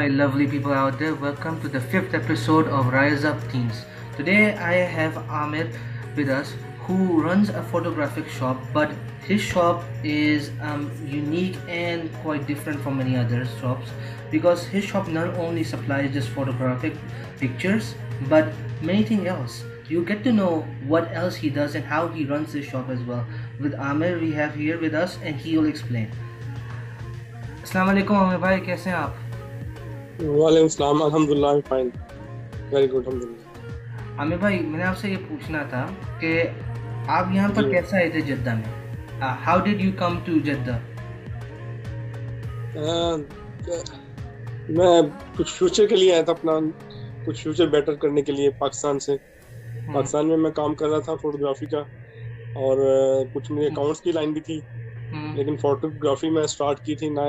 Hello, my lovely people out there. Welcome to the fifth episode of Rise Up Teens. Today, I have Amir with us, who runs a photographic shop, but his shop is um, unique and quite different from many other shops because his shop not only supplies just photographic pictures, but many things else. You get to know what else he does and how he runs his shop as well. With Amir, we have here with us, and he will explain. Assalamu alaikum, Amir bhai, कैसे हैं आप? वालेकुम सलाम अल्हम्दुलिल्लाह fine very good अल्हम्दुलिल्लाह। आमिर भाई मैंने आपसे ये पूछना था कि आप यहाँ पर। कैसे आए थे जद्दा में? How did you come to Jeddah? मैं कुछ फ्यूचर के लिए आया था अपना कुछ फ्यूचर बेटर करने के लिए पाकिस्तान से। हम्म, पाकिस्तान में मैं काम कर रहा था फोटोग्राफी का और कुछ मेरे अकाउंट्स की लाइन भी थी। हम्म, लेकिन फोटोग्राफी मैं स्टार्ट की थी ना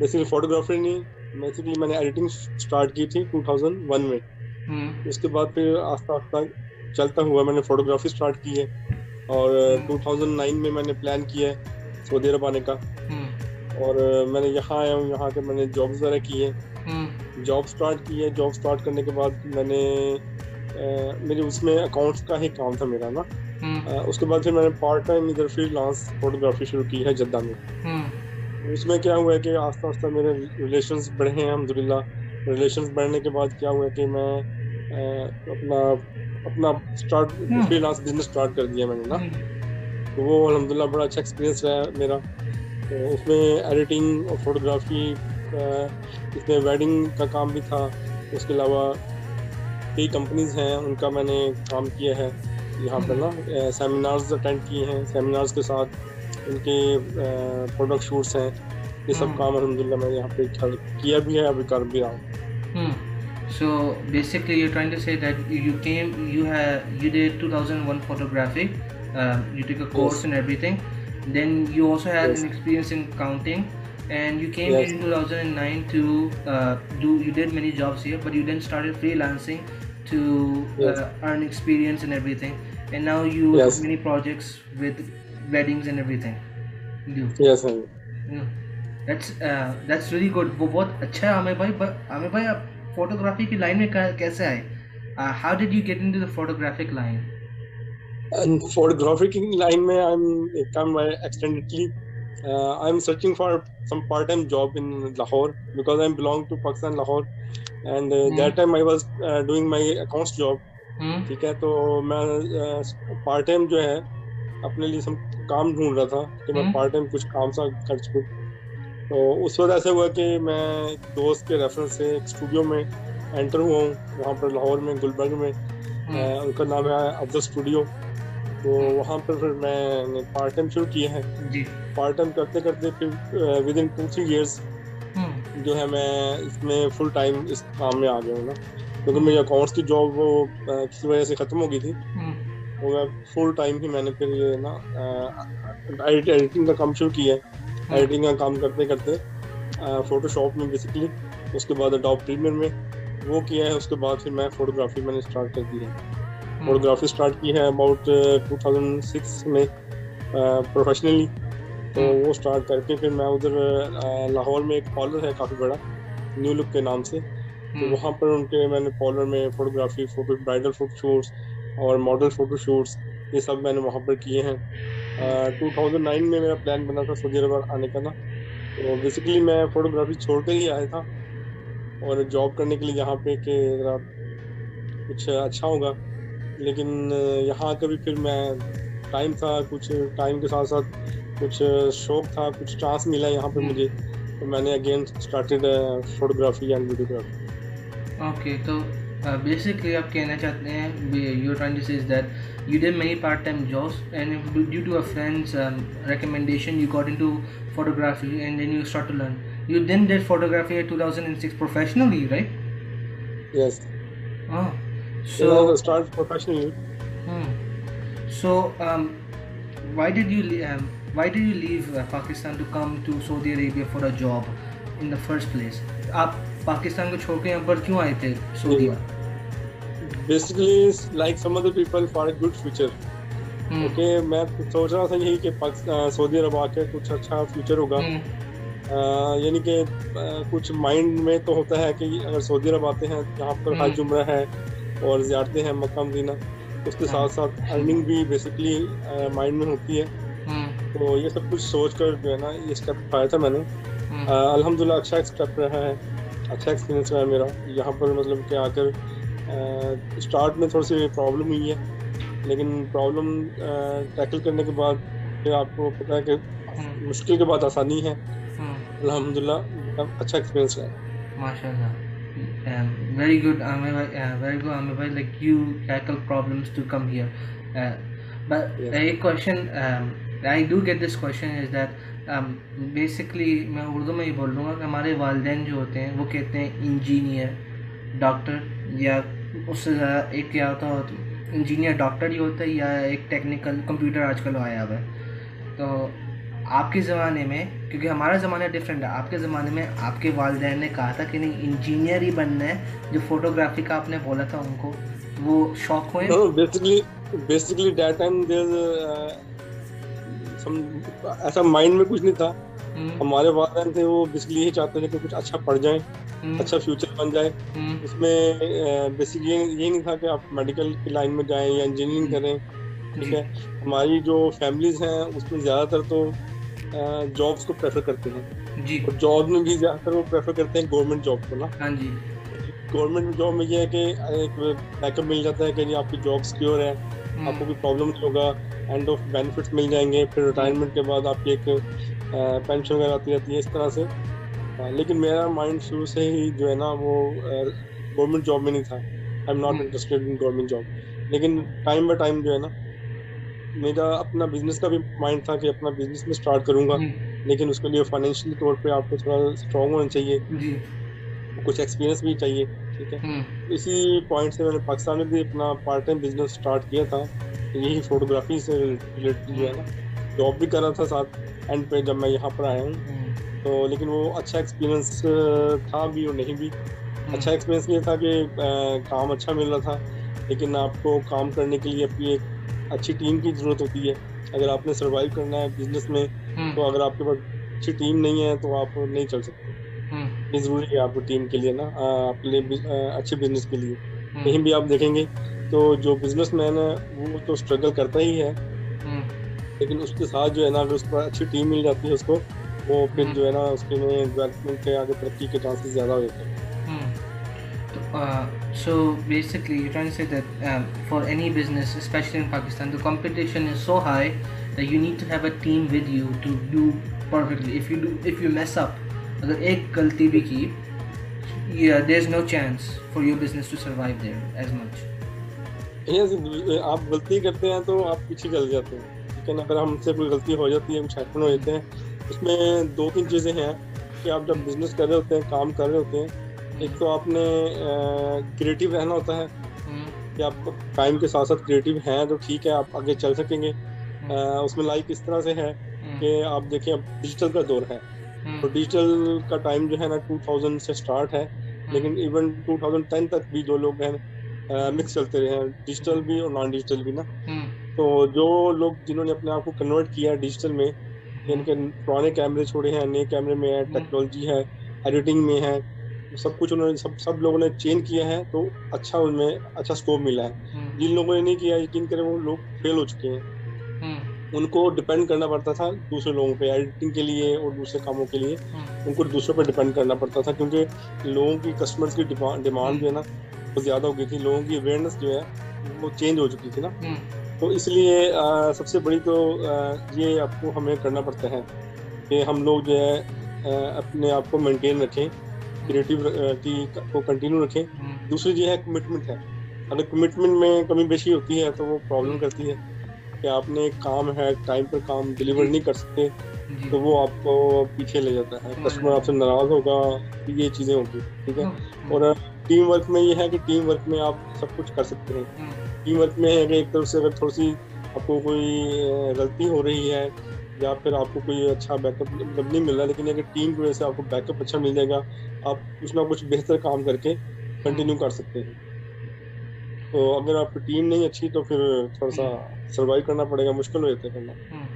बेसिकली फोटोग्राफी नहीं बेसिकली मैंने एडिटिंग स्टार्ट की थी 2001 में। हम्म, उसके बाद फिर आस्ता आस्ता चलता हुआ मैंने फोटोग्राफी स्टार्ट की है। और अह, 2009 में मैंने प्लान किया है सऊदी अरब आने का। हम्म, और मैंने यहाँ आया हूँ यहाँ के मैंने जॉब वगैरह की है। हम्म, जॉब स्टार्ट की है जॉब स्टार्ट करने के बाद मैंने अ, मेरे उसमें अकाउंट्स का ही काम था मेरा ना। हम्म, उसके बाद फिर मैंने पार्ट टाइम इधर फिर फ्रीलांस फोटोग्राफी शुरू की है जद्दा में। हम्म, उसमें क्या हुआ है कि आस्ता आस्ता मेरे रिलेशंस बढ़े हैं अल्हम्दुलिल्लाह। रिलेशंस बढ़ने के बाद क्या हुआ है कि मैं अपना अपना स्टार्ट। फ्रीलांस बिज़नेस स्टार्ट कर दिया मैंने ना। हम्म, तो वो अलहमदिल्ला बड़ा अच्छा एक्सपीरियंस रहा मेरा। तो उसमें एडिटिंग और फोटोग्राफी इसमें वेडिंग का काम भी था। उसके अलावा कई कंपनीज़ हैं उनका मैंने काम किया है। यहाँ पर ना सेमिनार्स अटेंड किए हैं सेमिनार्स के साथ। उनके प्रोडक्ट शूट्स हैं ये सब हम्म। काम अल्हम्दुलिल्लाह मैंने यहाँ पे किया भी है अभी कर भी रहा हूँ hmm. So basically, you're trying to say that you came, you have, you did 2001 photography. Um, you took a course Yes. and everything. Then you also had Yes. an experience in counting, and you came Yes. here in 2009 to uh, do. You did many jobs here, but you then started freelancing to Yes. uh, earn experience and everything. And now you Yes. have many projects with weddings and everything. Yes हाँ That's uh, that's really good. वो बहुत अच्छा है आमिर भाई but Aamir भाई आप photography की line में कैसे आए how did you get into the photographic line photography line में I'm come by accidentally. Uh, I'm searching for some part-time job in Lahore because I belong to Pakistan, Lahore, and uh, Hmm. that time I was uh, doing my accounts job. हम्म ठीक है तो मैं part time जो है अपने लिए सब काम ढूंढ रहा था कि मैं हम्म। पार्ट टाइम कुछ काम सा कर। सकूँ तो उस वक्त ऐसे हुआ कि मैं दोस्त के रेफरेंस से एक स्टूडियो में एंटर हुआ हूँ वहाँ पर लाहौर में गुलबर्ग में। हम्म। उनका नाम है अफजल स्टूडियो तो वहाँ पर फिर मैंने पार्ट टाइम शुरू किया है। पार्ट टाइम करते करते फिर within two three years hmm. जो है मैं इसमें फुल टाइम इस काम में आ गया हूँ ना। क्योंकि मेरी अकाउंट्स की जॉब वो किसी वजह से ख़त्म हो गई थी। हम्म तो मैं फुल टाइम ही मैंने फिर ये ना एडिट एडिटिंग का काम शुरू किया है। एडिटिंग का काम करते करते फोटोशॉप में बेसिकली उसके बाद अडोब प्रीमियर में वो किया है उसके बाद फिर मैं फोटोग्राफी मैंने स्टार्ट कर दी है। हम्म। फोटोग्राफी स्टार्ट की है अबाउट 2006 में प्रोफेशनली तो हम्म। वो स्टार्ट करके फिर मैं उधर लाहौर में एक पार्लर है काफ़ी बड़ा न्यू लुक के नाम से। तो हम्म। वहाँ पर उनके मैंने पार्लर में photography photo bridal photo shoots और मॉडल फ़ोटो शूट्स ये सब मैंने वहाँ पर किए हैं। टू थाउज़ेंड नाइन में मेरा प्लान बना था सऊदी अरब आने का ना। तो बेसिकली मैं फोटोग्राफी छोड़ कर ही आया था। और जॉब करने के लिए यहाँ पे कि ज़रा कुछ अच्छा होगा। लेकिन यहाँ का भी फिर मैं टाइम था कुछ टाइम के साथ साथ कुछ शौक था कुछ चांस मिला यहाँ पे हम्म। मुझे। तो मैंने again started photography and videography okay तो बेसिकली आप कहना चाहते हैं you trying to say is that you did many part time jobs and due to a friends recommendation you got into photography and then you start to learn you then did photography at 2006 professionally right yes oh so so start professionally Hmm. So, um, why did you le- um, why did you leave uh, Pakistan to come to Saudi Arabia for a job in the first place? आप पाकिस्तान को छोड़ के यहाँ पर क्यों आए थे Saudi? Some other people for a good future. Hmm, okay मैं सोच रहा था यही कि सऊदी अरब आके कुछ अच्छा फ्यूचर होगा। हम्म, यानी कि कुछ माइंड में तो होता है कि अगर सऊदी अरब आते हैं जहाँ पर हज हम्म उम्र है और ज़्यारतें हैं मक्का मदीना उसके साथ साथ अर्निंग भी बेसिकली माइंड में होती है। हम्म। तो ये सब कुछ सोच कर जो है ना ये स्टेप उठाया था मैंने। अल्हम्दुलिल्लाह अच्छा स्टेप रहा है। अच्छा एक्सपीरियंस रहा है मेरा। यहाँ पर मतलब कि आकर स्टार्ट में थोड़ी सी प्रॉब्लम हुई है लेकिन प्रॉब्लम टैकल करने के बाद फिर आपको पता है कि मुश्किल के बाद आसानी है। अलहमदिल्ला मतलब अच्छा एक्सपीरियंस रहा माशा वेरी एक question I do get this question is that basically मैं उर्दू में ही बोल लूँगा कि हमारे वालदेन जो होते हैं, वो कहते हैं इंजीनियर डॉक्टर या उससे ज़्यादा एक क्या होता है इंजीनियर डॉक्टर ही होता है या एक टेक्निकल कंप्यूटर आजकल आया हुआ है। तो आपके ज़माने में, क्योंकि हमारा ज़माना डिफरेंट है, आपके ज़माने में आपके वालदेन ने कहा था कि नहीं इंजीनियर ही बनना है। जो फोटोग्राफी का आपने बोला था उनको, वो शौक हुए? basically that time uh, ऐसा माइंड में कुछ नहीं था। हम्म, हमारे वालिदैन थे वो बेसिकली यही चाहते थे कि कुछ अच्छा पढ़ जाए हम्म, अच्छा फ्यूचर बन जाए। हम्म, उसमें बेसिकली ये नहीं था कि आप मेडिकल की लाइन में जाएँ या इंजीनियरिंग करें ठीक है? हमारी जो फैमिलीज़ हैं उसमें ज़्यादातर तो जॉब्स को प्रेफर करते हैं। जी। और जॉब में भी ज़्यादातर वो प्रेफर करते हैं गवर्नमेंट जॉब को ना। हाँ जी। गवर्नमेंट जॉब में ये है कि एक बैकअप मिल जाता है कि आपकी जॉब सिक्योर है। आपको कोई प्रॉब्लम नहीं होगा एंड ऑफ़ बेनिफिट्स मिल जाएँगे फिर रिटायरमेंट के बाद आपकी एक पेंशन वगैरह आती रहती है इस तरह से। लेकिन मेरा माइंड शुरू से ही जो है ना वो गवर्नमेंट जॉब में नहीं था। I am not hmm. Interested in government job लेकिन टाइम बाय टाइम जो है ना मेरा अपना बिज़नेस का भी माइंड था कि अपना बिज़नेस में स्टार्ट करूँगा। हम्म, लेकिन उसके लिए फाइनेंशियली तौर पे आपको थोड़ा स्ट्रांग होना चाहिए। कुछ एक्सपीरियंस भी चाहिए। ठीक है? हम्म, इसी पॉइंट से मैंने पाकिस्तान में भी अपना पार्ट टाइम बिज़नेस स्टार्ट किया था। यही फोटोग्राफी से रिलेटेड जो है ना। जॉब भी कर रहा था साथ एंड पे जब मैं यहाँ पर आया हूँ। हम्म, तो लेकिन वो अच्छा एक्सपीरियंस था भी और नहीं भी। हम्म, अच्छा एक्सपीरियंस ये था कि काम अच्छा मिल रहा था। लेकिन आपको काम करने के लिए अपनी एक अच्छी टीम की ज़रूरत होती है। अगर आपने सर्वाइव करना है बिज़नेस में तो अगर आपके पास अच्छी टीम नहीं है तो आप नहीं चल सकते। ये ज़रूरी है आपको टीम के लिए ना अ, लिए अच्छे बिज़नेस के लिए हम्म, कहीं भी आप देखेंगे तो जो बिजनेसमैन है वो तो स्ट्रगल करता ही है हम्म, लेकिन उसके साथ जो है ना अगर उस पर अच्छी टीम मिल जाती है उसको वो फिर हम्म। जो है ना उसके में डेवलपमेंट के आगे तरक्की के चांसेस ज़्यादा हो जाते हैं Hmm. Uh, so basically, you're trying to say that um, for any business, especially in Pakistan, the competition is so high that you need to have a team with you to do perfectly. If you do, if you mess up, अगर एक गलती भी की, yeah, there's no chance for your business to survive there as much. ये आप गलती करते हैं तो आप पीछे चल जाते हैं ठीक है ना अगर हमसे कोई गलती हो जाती है कुछ हैपन हो जाते हैं उसमें दो तीन चीज़ें हैं कि आप जब बिज़नेस कर रहे होते हैं काम कर रहे होते हैं एक तो आपने क्रिएटिव रहना होता है Hmm. कि आप टाइम के साथ साथ क्रिएटिव हैं तो ठीक है आप आगे चल सकेंगे अ, उसमें लाइक इस तरह से है Hmm. कि आप देखें अब डिजिटल का दौर है. तो डिजिटल का टाइम जो है ना 2000 से स्टार्ट है लेकिन इवन 2010 तक भी जो लोग हैं मिक्स चलते रहे हैं डिजिटल भी और नॉन डिजिटल भी ना Hmm. तो जो लोग जिन्होंने अपने आप को कन्वर्ट किया है डिजिटल में जिनके पुराने कैमरे छोड़े हैं नए कैमरे में है टेक्नोलॉजी है एडिटिंग में है सब कुछ उन्होंने सब सब लोगों ने चेंज किया है तो अच्छा उनमें अच्छा स्कोप मिला है. जिन लोगों ने नहीं किया यकीन करें वो लोग फेल हो चुके हैं. उनको डिपेंड करना पड़ता था दूसरे लोगों पे एडिटिंग के लिए और दूसरे कामों के लिए। Hmm. उनको दूसरों पर डिपेंड करना पड़ता था क्योंकि लोगों की कस्टमर्स की डिमांड जो है ना वो ज़्यादा हो गई थी। लोगों की अवेयरनेस जो है वो चेंज हो चुकी थी ना। Hmm. तो इसलिए सबसे बड़ी तो ये आपको हमें करना पड़ता है कि हम लोग जो है अपने आप को मेनटेन रखें क्रिएटिव को कंटिन्यू रखें. दूसरी जो है कमिटमेंट है। अगर कमिटमेंट में कमी बेशी होती है तो वो प्रॉब्लम करती है। कि आपने काम है टाइम पर काम डिलीवर नहीं कर सकते तो वो आपको पीछे ले जाता है। कस्टमर आपसे नाराज़ होगा ये चीज़ें होगी ठीक है. और टीम वर्क में ये है कि टीम वर्क में आप सब कुछ कर सकते हैं. टीम वर्क में है कि एक तरफ़ से अगर थोड़ी सी आपको कोई गलती हो रही है या फिर आपको कोई अच्छा बैकअप मतलब नहीं मिल रहा लेकिन अगर टीम की वजह से आपको बैकअप अच्छा मिल जाएगा आप कुछ ना कुछ बेहतर काम करके कंटिन्यू कर सकते हैं। तो अगर आपकी टीम नहीं अच्छी तो फिर थोड़ा सा सर्वाइव करना पड़ेगा मुश्किल हो जाता है करना Hmm.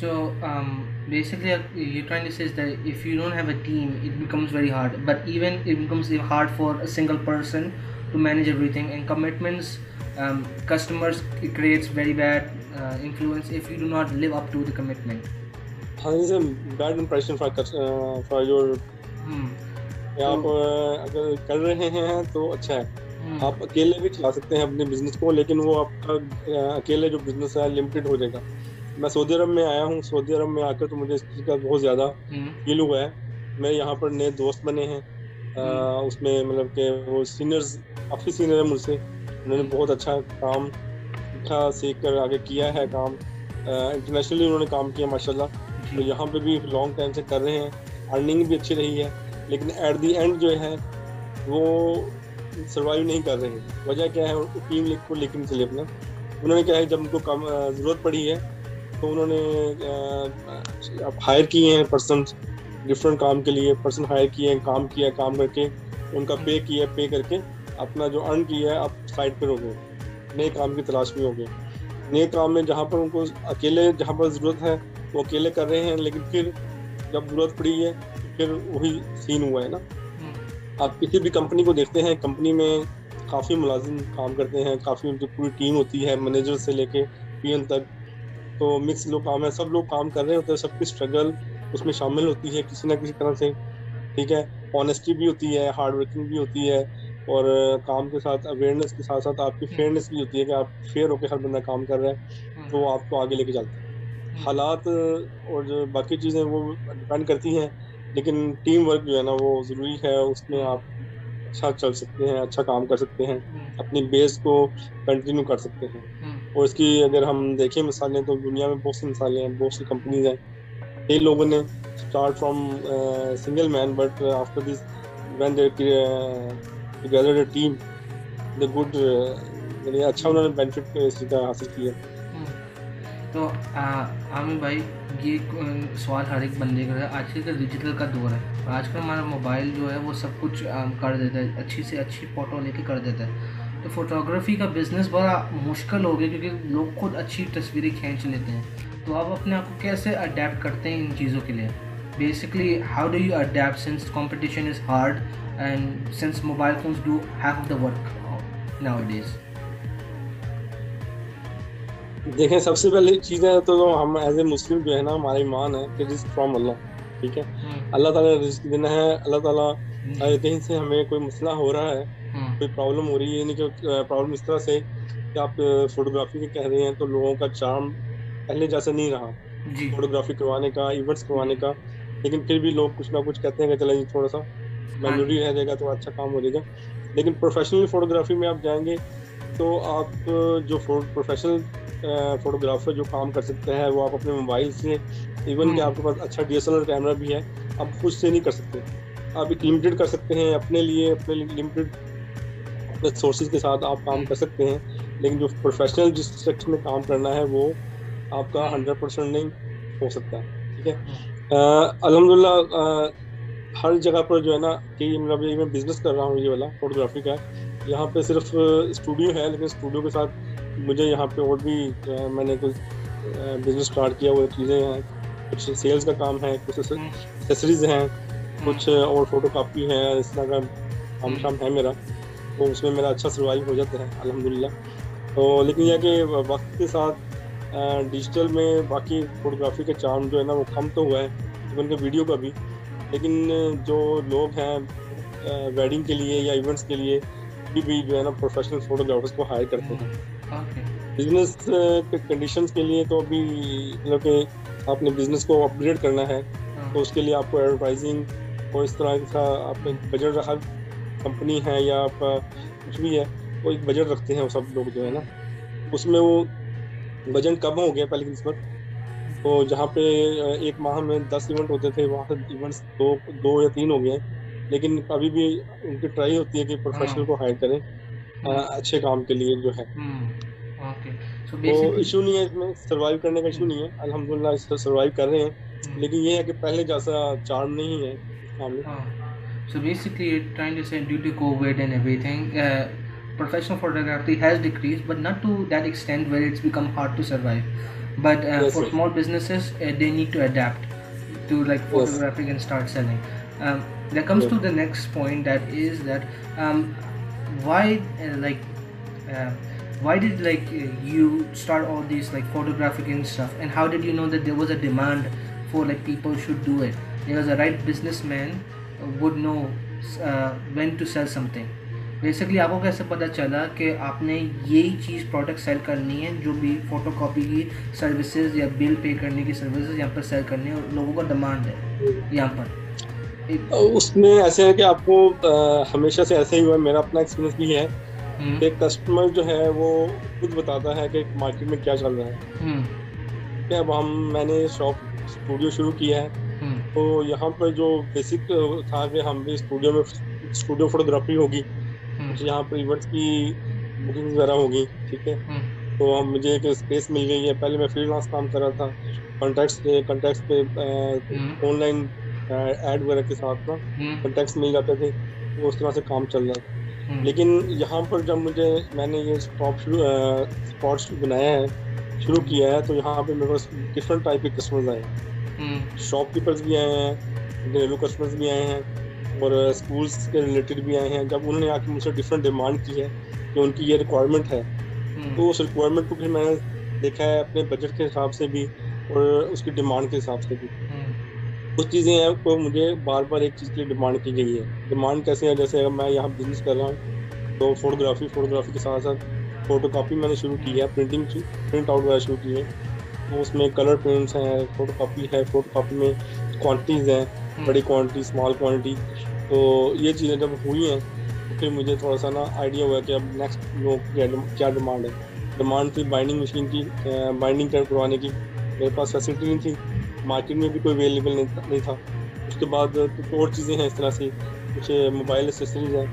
So um, basically, uh, you're trying to say that if you don't have a team, it becomes very hard. But even it becomes hard for a single person to manage everything and commitments. Um, customers it creates very bad uh, influence if you do not live up to the commitment. हाँ is bad impression for for your Hmm. आप uh, अगर कर रहे हैं तो अच्छा है Hmm. आप अकेले भी चला सकते हैं अपने बिज़नेस को लेकिन वो आपका अकेले जो बिज़नेस है लिमिटेड हो जाएगा। मैं सऊदी अरब में आया हूँ सऊदी अरब में आकर तो मुझे इस चीज़ का बहुत ज़्यादा. फील हुआ है। मेरे यहाँ पर नए दोस्त बने हैं। हम्म। उसमें मतलब के वो सीनियर्स काफ़ी सीनियर है मुझसे। उन्होंने बहुत अच्छा काम सीखा सीख कर आगे किया है काम। इंटरनेशनली उन्होंने काम किया माशाल्लाह। तो यहाँ पे भी लॉन्ग टाइम से कर रहे हैं। अर्निंग भी अच्छी रही है। लेकिन एट दी एंड जो है वो सरवाइव नहीं कर रहे हैं। वजह क्या है टीम लीग को लेकर चले अपना। उन्होंने क्या है, जब उनको कम ज़रूरत पड़ी है तो उन्होंने अब हायर किए हैं पर्सन डिफरेंट काम के लिए। पर्सन हायर किए हैं, काम किया, काम करके, उनका पे किया पे करके, अपना जो अर्न किया है आप साइड पर हो गए। नए काम की तलाश में हो गए। नए काम में जहाँ पर उनको अकेले जहाँ पर ज़रूरत है, वो अकेले कर रहे हैं, लेकिन फिर जब ज़रूरत पड़ी है, फिर वही सीन हुआ है ना. आप किसी भी कंपनी को देखते हैं कंपनी में काफ़ी मुलाजिम काम करते हैं काफ़ी उनकी पूरी टीम होती है मैनेजर से लेके पीएन तक। तो मिक्स लोग काम है सब लोग काम कर रहे होते हैं सबकी स्ट्रगल उसमें शामिल होती है किसी ना किसी तरह से ठीक है? ऑनेस्टी भी होती है हार्ड वर्किंग भी होती है और काम के साथ अवेयरनेस के साथ साथ आपकी फेयरनेस भी होती है कि आप फेयर होकर हर बंदा काम कर रहा है Hmm. तो वो आपको आगे लेके चलता है। हालात और जो बाकी चीज़ें वो डिपेंड करती हैं लेकिन टीम वर्क जो है ना वो ज़रूरी है उसमें आप अच्छा चल सकते हैं अच्छा काम कर सकते हैं Hmm. अपनी बेस को कंटिन्यू कर सकते हैं Hmm. और इसकी अगर हम देखें मिसालें तो दुनिया में बहुत सी मिसालें हैं बहुत सी कंपनीज़ हैं कई लोगों ने start from single man but after this when they together a team the good अच्छा उन्होंने बेनिफिट इस चीज़ का हासिल किया Hmm. तो आमिर भाई ये सवाल हर एक बंदे का है। आजकल का डिजिटल का दौर है। आजकल हमारा मोबाइल जो है, वो सब कुछ कर देता है। अच्छी से अच्छी फ़ोटो लेके कर देता है। तो फोटोग्राफी का बिज़नेस बड़ा मुश्किल हो गया क्योंकि लोग खुद अच्छी तस्वीरें खींच लेते हैं। तो आप अपने आप को कैसे अडेप्ट करते हैं इन चीज़ों के लिए? Basically how do you adapt since competition is hard and since mobile phones do have the work nowadays देखें सबसे पहले चीज़ है तो हम एज ए मुस्लिम जो है ना हमारा ईमान है कि रिस्क फ्रॉम अल्लाह ठीक है? अल्लाह ताला रिस्क देना है अल्लाह ताला अगर कहीं से हमें कोई मसला हो रहा है कोई प्रॉब्लम हो रही है यानी कि प्रॉब्लम इस तरह से कि आप फोटोग्राफी के कह रहे हैं तो लोगों का चार्म पहले जैसा नहीं रहा। फोटोग्राफी करवाने का इवेंट्स करवाने का लेकिन फिर भी लोग कुछ ना कुछ कहते हैं कि चलो जी थोड़ा सा मेमोरी रह जाएगा तो अच्छा काम हो जाएगा। लेकिन प्रोफेशनल फोटोग्राफी में आप जाएँगे तो आप जो प्रोफेशनल फोटोग्राफर जो काम कर सकते हैं वो आप अपने मोबाइल से इवन कि हम्म। आपके पास अच्छा डीएसएलआर कैमरा भी है आप खुद से नहीं कर सकते। आप एक लिमिटेड कर सकते हैं अपने लिए अपने लिमिटेड अपने सोर्सेज के साथ आप काम कर सकते हैं लेकिन जो प्रोफेशनल जिस सेक्टर में काम करना है वो आपका हंड्रेड परसेंट नहीं हो सकता ठीक है? अलहमदिल्ला हर जगह पर जो है ना कि मतलब मैं बिज़नेस कर रहा हूँ ये वाला फोटोग्राफी का। यहाँ पे सिर्फ़ स्टूडियो है लेकिन स्टूडियो के साथ मुझे यहाँ पे और भी मैंने कुछ बिज़नेस स्टार्ट किया वो चीज़ें हैं। कुछ सेल्स का काम है कुछ एक्सेसरीज हैं कुछ और फ़ोटो कापी है इस तरह का काम शाम है मेरा। तो उसमें मेरा अच्छा सर्वाइव हो जाता है अलहमदिल्ला तो लेकिन यह कि वक्त के साथ डिजिटल में बाकी फोटोग्राफी का चार्म जो है ना वो कम तो हुआ है इवन के वीडियो का भी। लेकिन जो लोग हैं वेडिंग के लिए या इवेंट्स के लिए भी, भी जो है ना प्रोफेशनल फोटोग्राफर्स को हायर करते हैं। बिज़नेस के कंडीशंस के लिए तो अभी मतलब कि आपने बिज़नेस को अपग्रेड करना है तो उसके लिए आपको एडवर्टाइजिंग और इस तरह का आपने बजट रखा कंपनी है या आपका कुछ भी है वो एक बजट रखते हैं वो सब लोग जो है ना। उसमें वो बजट कम हो गया पहले की नस्बत तो जहाँ पे एक माह में दस इवेंट होते थे वहाँ से इवेंट्स दो दो या तीन हो गए हैं। लेकिन अभी भी उनकी ट्राई होती है कि प्रोफेशनल को हायर करें। अच्छे काम के लिए जो है तो बेसिकली इशू नहीं है इसमें सरवाइव करने का इशू नहीं है अल्हम्दुलिल्लाह इससे सरवाइव कर रहे हैं लेकिन ये है कि पहले जैसा चार्म नहीं है इस So basically, you're trying to say due to COVID and everything, uh, professional photography has decreased, but not to that extent where it's become hard to survive. but uh, Yes, for yes. small businesses uh, they need to adapt to like Yes. and start selling um, that comes Yeah. to the next point that is that um, why uh, like uh, why did like uh, you start all these like photographic and stuff and how did you know that there was a demand for like people should do it because a right businessman uh, would know uh, when to sell something basically आपको कैसे पता चला कि आपने यही चीज़ product cell करनी है जो भी फ़ोटो कॉपी की सर्विसेज़ या बिल पे करने की सर्विसेज़ यहाँ पर सेल करनी है और लोगों का डिमांड है यहाँ पर उसमें ऐसे है कि आपको अ, हमेशा से ऐसे ही हुआ है, मेरा अपना एक्सपीरियंस भी है हम्म, कि कस्टमर जो है वो खुद बताता है कि मार्केट में क्या चल रहा है। हम्म, है अब हम मैंने शॉप स्टूडियो शुरू किया है हम्म, तो यहाँ पर जो बेसिक था कि हम भी स्टूडियो में स्टूडियो फोटोग्राफी होगी तो यहाँ पर इवेंट्स की बुकिंग वगैरह होगी ठीक है? तो हम मुझे एक स्पेस मिल गई है। पहले मैं फ्रीलांस काम कर रहा था कॉन्टैक्ट्स पे कॉन्टैक्ट्स पे ऑनलाइन ऐड वगैरह के साथ ना हम्म, कॉन्टैक्ट्स मिल जाते थे तो उस तरह से काम चल रहा था। हम्म, लेकिन यहाँ पर जब मुझे मैंने ये स्टॉप शुरू स्पॉट बनाया है शुरू किया है तो यहाँ पे मेरे पास डिफरेंट टाइप के कस्टमर्स आए हैं। हम्म, शॉपकीपर्स भी आए हैं घरेलू कस्टमर्स भी आए हैं और स्कूल्स के रिलेटेड भी आए हैं। जब उन्होंने आके मुझसे डिफरेंट डिमांड की है कि उनकी ये रिक्वायरमेंट है हम्म, तो उस रिक्वायरमेंट को फिर मैंने देखा है अपने बजट के हिसाब से भी और उसकी डिमांड के हिसाब से भी। हम्म, कुछ चीज़ें हैं को मुझे बार बार एक चीज़ के लिए डिमांड की गई है। डिमांड कैसे है? जैसे अगर मैं यहाँ बिज़नेस कर रहा हूँ तो फोटोग्राफी फोटोग्राफी के साथ साथ फ़ोटो कापी मैंने शुरू की है प्रिंटिंग प्रिंट आउट वगैरह शुरू की है। तो उसमें कलर प्रिंट्स हैं फ़ोटो कापी है फ़ोटो कापी में क्वान्टिटीज़ हैं बड़ी क्वांटिटी स्मॉल क्वांटिटी तो ये चीज़ें जब हुई हैं तो फिर मुझे थोड़ा सा ना आइडिया हुआ कि अब नेक्स्ट लोग क्या डिमांड है। डिमांड थी बाइंडिंग मशीन की बाइंडिंग करवाने की। मेरे पास फैसिलिटी नहीं थी। मार्केट में भी कोई अवेलेबल नहीं, था- नहीं था। उसके बाद कुछ और चीज़ें हैं इस तरह से कुछ मोबाइल एसेसरीज हैं।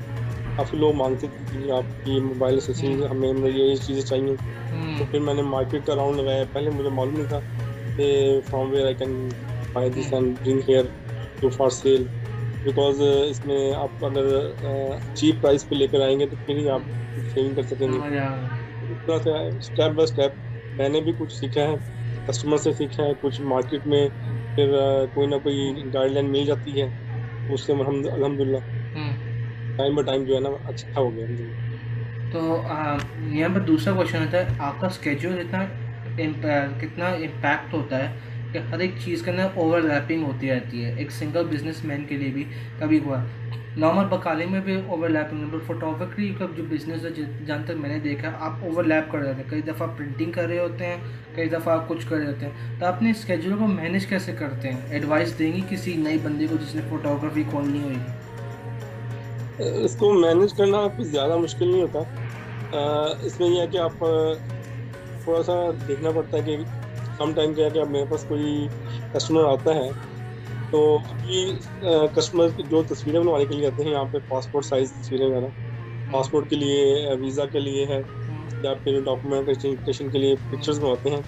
काफ़ी लोग मांगते थे कि आपकी मोबाइल एसेसरीज हमें हमें ये चीज़ें चाहिए। तो हम्म, फिर मैंने मार्केट का राउंड लगाया। पहले मुझे मालूम नहीं था कि from where I can buy this and bring here to for sale because इसमें आप अगर चीप प्राइस पे लेकर आएँगे तो फिर ही आप सेविंग कर सकेंगे। मज़ा इस तरह से स्टेप बाय स्टेप मैंने भी कुछ सीखा है। कस्टमर से सीखा है कुछ मार्केट में फिर कोई ना कोई गाइडलाइन मिल जाती है उससे हम अलहमदिल्ला टाइम बाय टाइम जो है ना अच्छा हो गया तो यहाँ पर दूसरा क्वेश्चन होता है आपका स्केड्यूल इतना इम्पैक्ट कितना इम्पैक्ट होता है कि हर एक चीज़ के अंदर ओवरलैपिंग होती रहती है। एक सिंगल बिजनेसमैन के लिए भी कभी हुआ। नॉर्मल बकाले में भी ओवरलैपिंग है बट फोटोग्राफी का जो बिज़नेस है जहाँ तक मैंने देखा आप ओवरलैप कर रहे हैं। कई दफ़ा प्रिंटिंग कर रहे होते हैं, कई दफ़ा आप कुछ कर रहे होते हैं। तो अपने स्केड्यूल को मैनेज कैसे करते हैं? एडवाइस देंगी किसी नई बंदे को जिसने फोटोग्राफी खोलनी हुई इसको मैनेज करना कुछ ज़्यादा मुश्किल नहीं होता। इसमें यह है कि आप थोड़ा सा देखना पड़ता है कि सम टाइम क्या है कि मेरे पास कोई कस्टमर आता है तो अभी कस्टमर जो तस्वीरें बनवाने के लिए आते हैं, यहाँ पे पासपोर्ट साइज़ तस्वीरें वगैरह। पासपोर्ट के लिए वीज़ा के लिए है, या फिर डॉक्यूमेंट डॉक्यूमेंटेशन के लिए पिक्चर्स बनवाते हैं।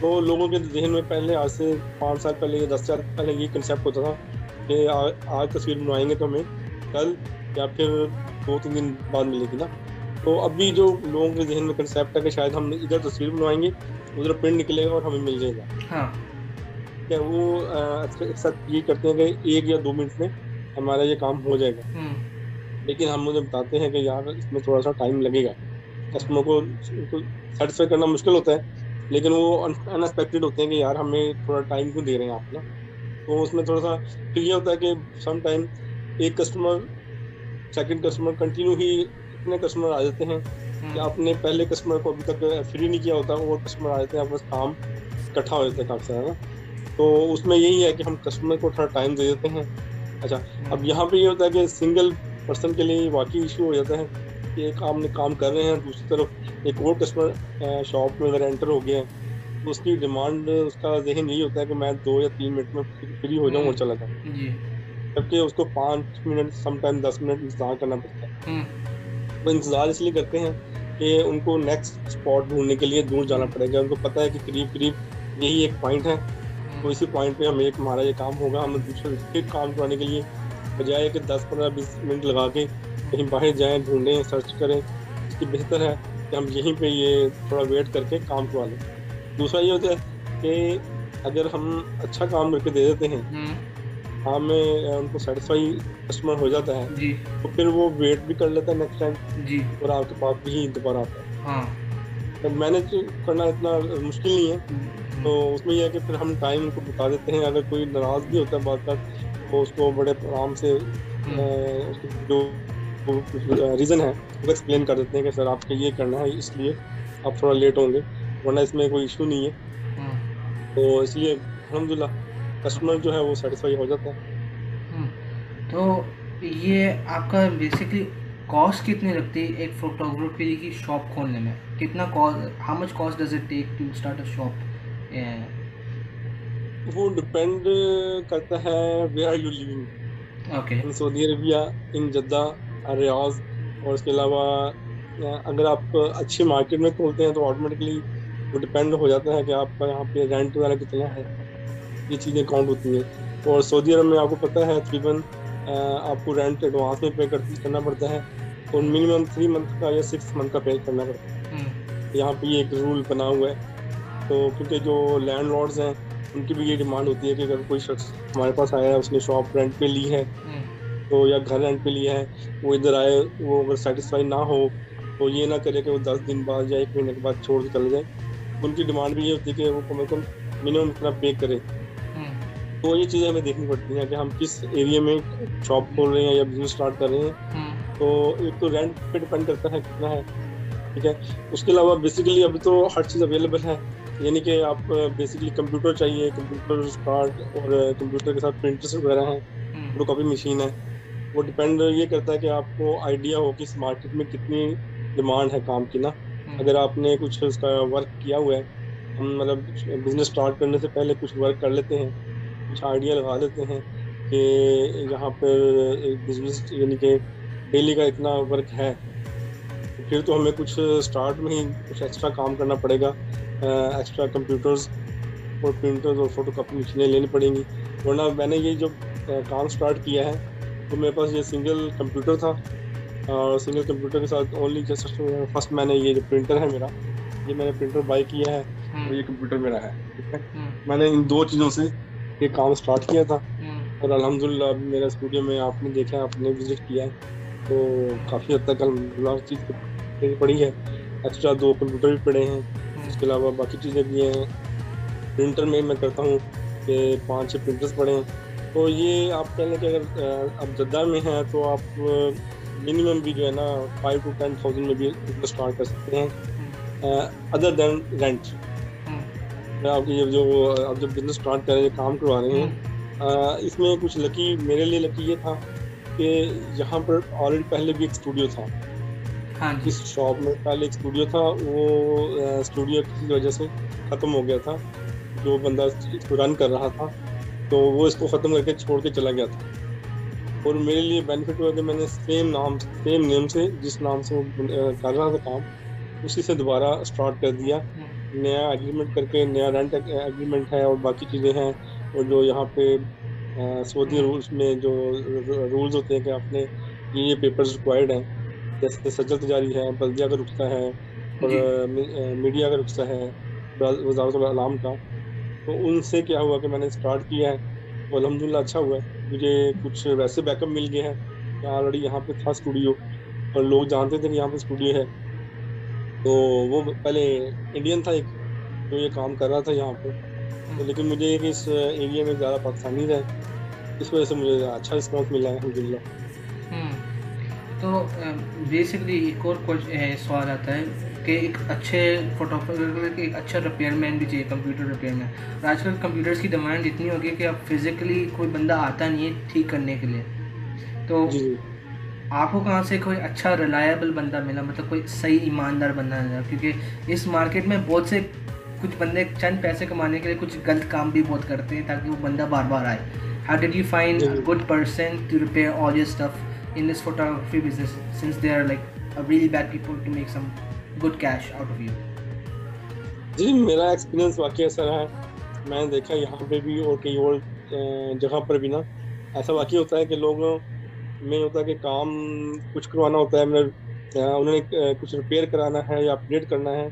तो लोगों के जहन में पहले, आज से पाँच साल पहले या दस साल पहले ये कंसेप्ट होता था कि आज तस्वीर बनवाएँगे तो हमें कल या फिर दो तीन दिन बाद मिलेगी ना। तो अभी जो लोगों के जहन में कंसेप्ट है कि शायद हम इधर तस्वीर बनवाएँगे, उधर प्रिंट निकलेगा और हमें मिल जाएगा। हाँ। क्या वो एक्सेप्ट ये करते हैं कि एक या दो मिनट में हमारा ये काम हो जाएगा। हम्म, लेकिन हम मुझे बताते हैं कि यार इसमें थोड़ा सा टाइम लगेगा। कस्टमर को सेटिस्फाई करना मुश्किल होता है लेकिन वो अनएक्सपेक्टेड होते हैं कि यार हमें थोड़ा टाइम क्यों दे रहे हैं आप ना? तो उसमें थोड़ा सा फिर ये होता है कि सम टाइम एक कस्टमर सेकंड कस्टमर कंटिन्यू ही इतने कस्टमर आ जाते हैं। कि हम्म, आपने पहले कस्टमर को अभी तक फ्री नहीं किया होता और कस्टमर आ जाते हैं आपका काम इकट्ठा हो जाता है काफ़ी सारा ना। तो उसमें यही है कि हम कस्टमर को थोड़ा टाइम दे देते हैं। अच्छा अब यहाँ पे ये होता है कि सिंगल पर्सन के लिए वाकई इशू हो जाता है कि एक आपने काम कर रहे हैं दूसरी तरफ़ एक और कस्टमर शॉप में अगर एंटर हो गया है तो उसकी डिमांड उसका जहन यही होता है कि मैं दो या तीन मिनट में फ्री हो जाऊँ और चला जाऊँ। जबकि उसको पाँच मिनट समटाइम दस मिनट इंतज़ार करना पड़ता है। हम्म, वो इंतज़ार इसलिए करते हैं कि उनको नेक्स्ट स्पॉट ढूँढने के लिए दूर जाना पड़ेगा। उनको पता है कि करीब करीब यही एक पॉइंट है। तो इसी पॉइंट पे हमें एक हमारा ये काम होगा हम दूसरे फिर काम करवाने के लिए बजाय कि 10 पंद्रह बीस मिनट लगा के कहीं बाहर जाएँ ढूंढें सर्च करें। इसकी बेहतर है कि हम यहीं पे ये थोड़ा वेट करके काम करवा लें। दूसरा ये होता है कि अगर हम अच्छा काम करके दे देते हैं हम्म, हाँ में उनको सेटिस्फाई कस्टमर हो जाता है जी। तो फिर वो वेट भी कर लेता है नेक्स्ट टाइम और आपके पास भी दोबारा आता है। हाँ। मैनेज करना इतना मुश्किल नहीं है। तो उसमें यह है कि फिर हम टाइम उनको बता देते हैं। अगर कोई नाराज़ भी होता है बात का तो उसको बड़े आराम से जो रीज़न है, वो एक्सप्लेन कर देते हैं कि सर आपको ये करना है, इसलिए आप थोड़ा लेट होंगे, वरना इसमें कोई इशू नहीं है। तो इसलिए अलहमदिल्ला कस्टमर जो है वो सेटिस्फाई हो जाता है। हम्म। तो ये आपका बेसिकली कॉस्ट कितनी लगती है एक फोटोग्राफी की शॉप खोलने में? कितना cost how much cost does it take to start a shop वो डिपेंड करता है where are you living okay in Saudi Arabia in Jeddah Riyadh और उसके अलावा अगर आप अच्छी मार्केट में खोलते हैं तो ऑटोमेटिकली वो डिपेंड हो जाता है कि आपका यहाँ पे रेंट वगैरह कितना है। ये चीज़ें काउंट होती हैं। और सऊदी अरब में आपको पता है तकरीबन आपको रेंट एडवांस में पे करना पड़ता है। और मिनिमम थ्री मंथ का या सिक्स मंथ का पे करना पड़ता है। हम्म, यहाँ पे ये एक रूल बना हुआ है। तो क्योंकि जो लैंड लॉर्ड्स हैं उनकी भी ये डिमांड होती है कि अगर कोई शख्स हमारे पास आया है उसने शॉप रेंट पे ली है हम्म, तो या घर रेंट पे लिया है वो इधर आए वो अगर सेटिस्फाई ना हो तो ये ना करे कि वो दस दिन बाद या एक महीने के बाद छोड़ के चले जाए। उनकी डिमांड भी ये होती है कि वो कम अज कम मिनिमम इतना पे करे। हम्म, तो ये चीज़ें हमें देखनी पड़ती हैं कि हम किस एरिया में शॉप खोल रहे हैं या बिज़नेस स्टार्ट कर रहे हैं। तो एक तो रेंट पे डिपेंड करता है कितना है ठीक है? उसके अलावा बेसिकली अभी तो हर चीज़ अवेलेबल है। यानी कि आप बेसिकली कंप्यूटर चाहिए कंप्यूटर कार्ड और कंप्यूटर के साथ प्रिंटर्स वगैरह हैं हम्म, फोटोकॉपी मशीन है। वो डिपेंड ये करता है कि आपको आइडिया हो कि इस मार्केट में कितनी डिमांड है काम की ना। हम्म, अगर आपने कुछ उसका वर्क किया हुआ है हम मतलब बिज़नेस स्टार्ट करने से पहले कुछ वर्क कर लेते हैं कुछ आइडिया लगा लेते हैं कि यहाँ पर बिज़नेस यानी कि डेली का इतना वर्क है फिर तो हमें कुछ स्टार्ट में ही कुछ एक्स्ट्रा काम करना पड़ेगा। एक्स्ट्रा कंप्यूटर्स और प्रिंटर्स और फ़ोटो कापी मशीनें लेनी पड़ेंगी। वरना मैंने ये जो अ, काम स्टार्ट किया है तो मेरे पास ये सिंगल कंप्यूटर था और सिंगल कंप्यूटर के साथ ओनली जस्ट फ़र्स्ट मैंने ये जो प्रिंटर है मेरा ये मैंने प्रिंटर बाई किया है और हम्म, ये कंप्यूटर मेरा है ठीक है? हम्म, मैंने इन दो चीज़ों से ये काम स्टार्ट किया था। हम्म, और अलहमदिल्ला मेरा स्टूडियो में आपने देखा है आपने विज़िट किया है। तो काफ़ी हद तक उस चीज़ पड़ी है। एक्स्ट्रा दो कंप्यूटर भी पड़े हैं उसके अलावा बाकी चीज़ें भी हैं। प्रिंटर में मैं करता हूँ कि पाँच छः प्रिंटर्स पड़े हैं। तो ये आप कह लें कि अगर आप जद्दा में हैं तो आप मिनिमम भी जो है ना फाइव टू टेन थाउज़ेंड में भी स्टार्ट कर सकते हैं। Other than rent. हम्म, आप ये जो आप जब बिज़नेस स्टार्ट कर रहे हैं काम करवा रहे हैं हम्म, इसमें कुछ लकी मेरे लिए लकी ये था कि यहाँ पर ऑलरेडी पहले भी एक स्टूडियो था। हाँ जी। इस शॉप में पहले एक स्टूडियो था वो स्टूडियो की वजह से ख़त्म हो गया था। जो बंदा इसको रन कर रहा था तो वो इसको ख़त्म करके छोड़ के चला गया था। और मेरे लिए बेनिफिट हुआ कि मैंने सेम नाम सेम नेम से जिस नाम से वो कर रहा था काम उसी से दोबारा स्टार्ट कर दिया। हम्म, नया एग्रीमेंट करके नया रेंट एग्रीमेंट है और बाकी चीज़ें हैं और जो यहाँ पे सऊदी रूल्स में जो रूल्स होते हैं कि आपने ये ये पेपर्स रिक्वायर्ड हैं जैसे सजल तजारी है बल्दिया का रुख्सा है और मीडिया का रुख्सा है वजारत आलाम का। तो उनसे क्या हुआ कि मैंने स्टार्ट किया है तो अलहमदिल्ला अच्छा हुआ है। मुझे कुछ वैसे बैकअप मिल गए हैं कि ऑलरेडी यहाँ पे था स्टूडियो और लोग जानते थे कि यहाँ पे स्टूडियो है। तो वो पहले इंडियन था एक जो ये काम कर रहा था यहाँ पे। तो लेकिन मुझे एक इस एरिया में ज़्यादा पाकिस्तानी रहे इस वजह से मुझे अच्छा रिस्पॉन्स मिला है अलहमदिल्ला हम्म, तो बेसिकली एक और सवाल आता है कि एक अच्छे फोटोग्राफर एक अच्छा रिपेयरमैन भी चाहिए कंप्यूटर रिपेयरमैन और आजकल कंप्यूटर्स की डिमांड इतनी हो गई कि अब फिजिकली कोई बंदा आता नहीं है ठीक करने के लिए। तो आपको कहाँ से कोई अच्छा रिलायबल बंदा मिला? मतलब कोई सही ईमानदार बंदा मिला? क्योंकि इस मार्केट में बहुत से कुछ बंदे चंद पैसे कमाने के लिए कुछ गलत काम भी बहुत करते हैं ताकि वो बंदा बार बार आए। How did you find a good person to repair all your stuff in this photography business since they are like a really bad people to make some good cash out of you? जी मेरा experience वाकई ऐसा रहा है। मैंने देखा यहाँ पे भी और कई और जगह पर भी ना। ऐसा वाकई होता है कि लोगों में होता है कि काम कुछ करवाना होता है मतलब अ, उन्होंने कुछ रिपेयर कराना है या अपडेट करना है।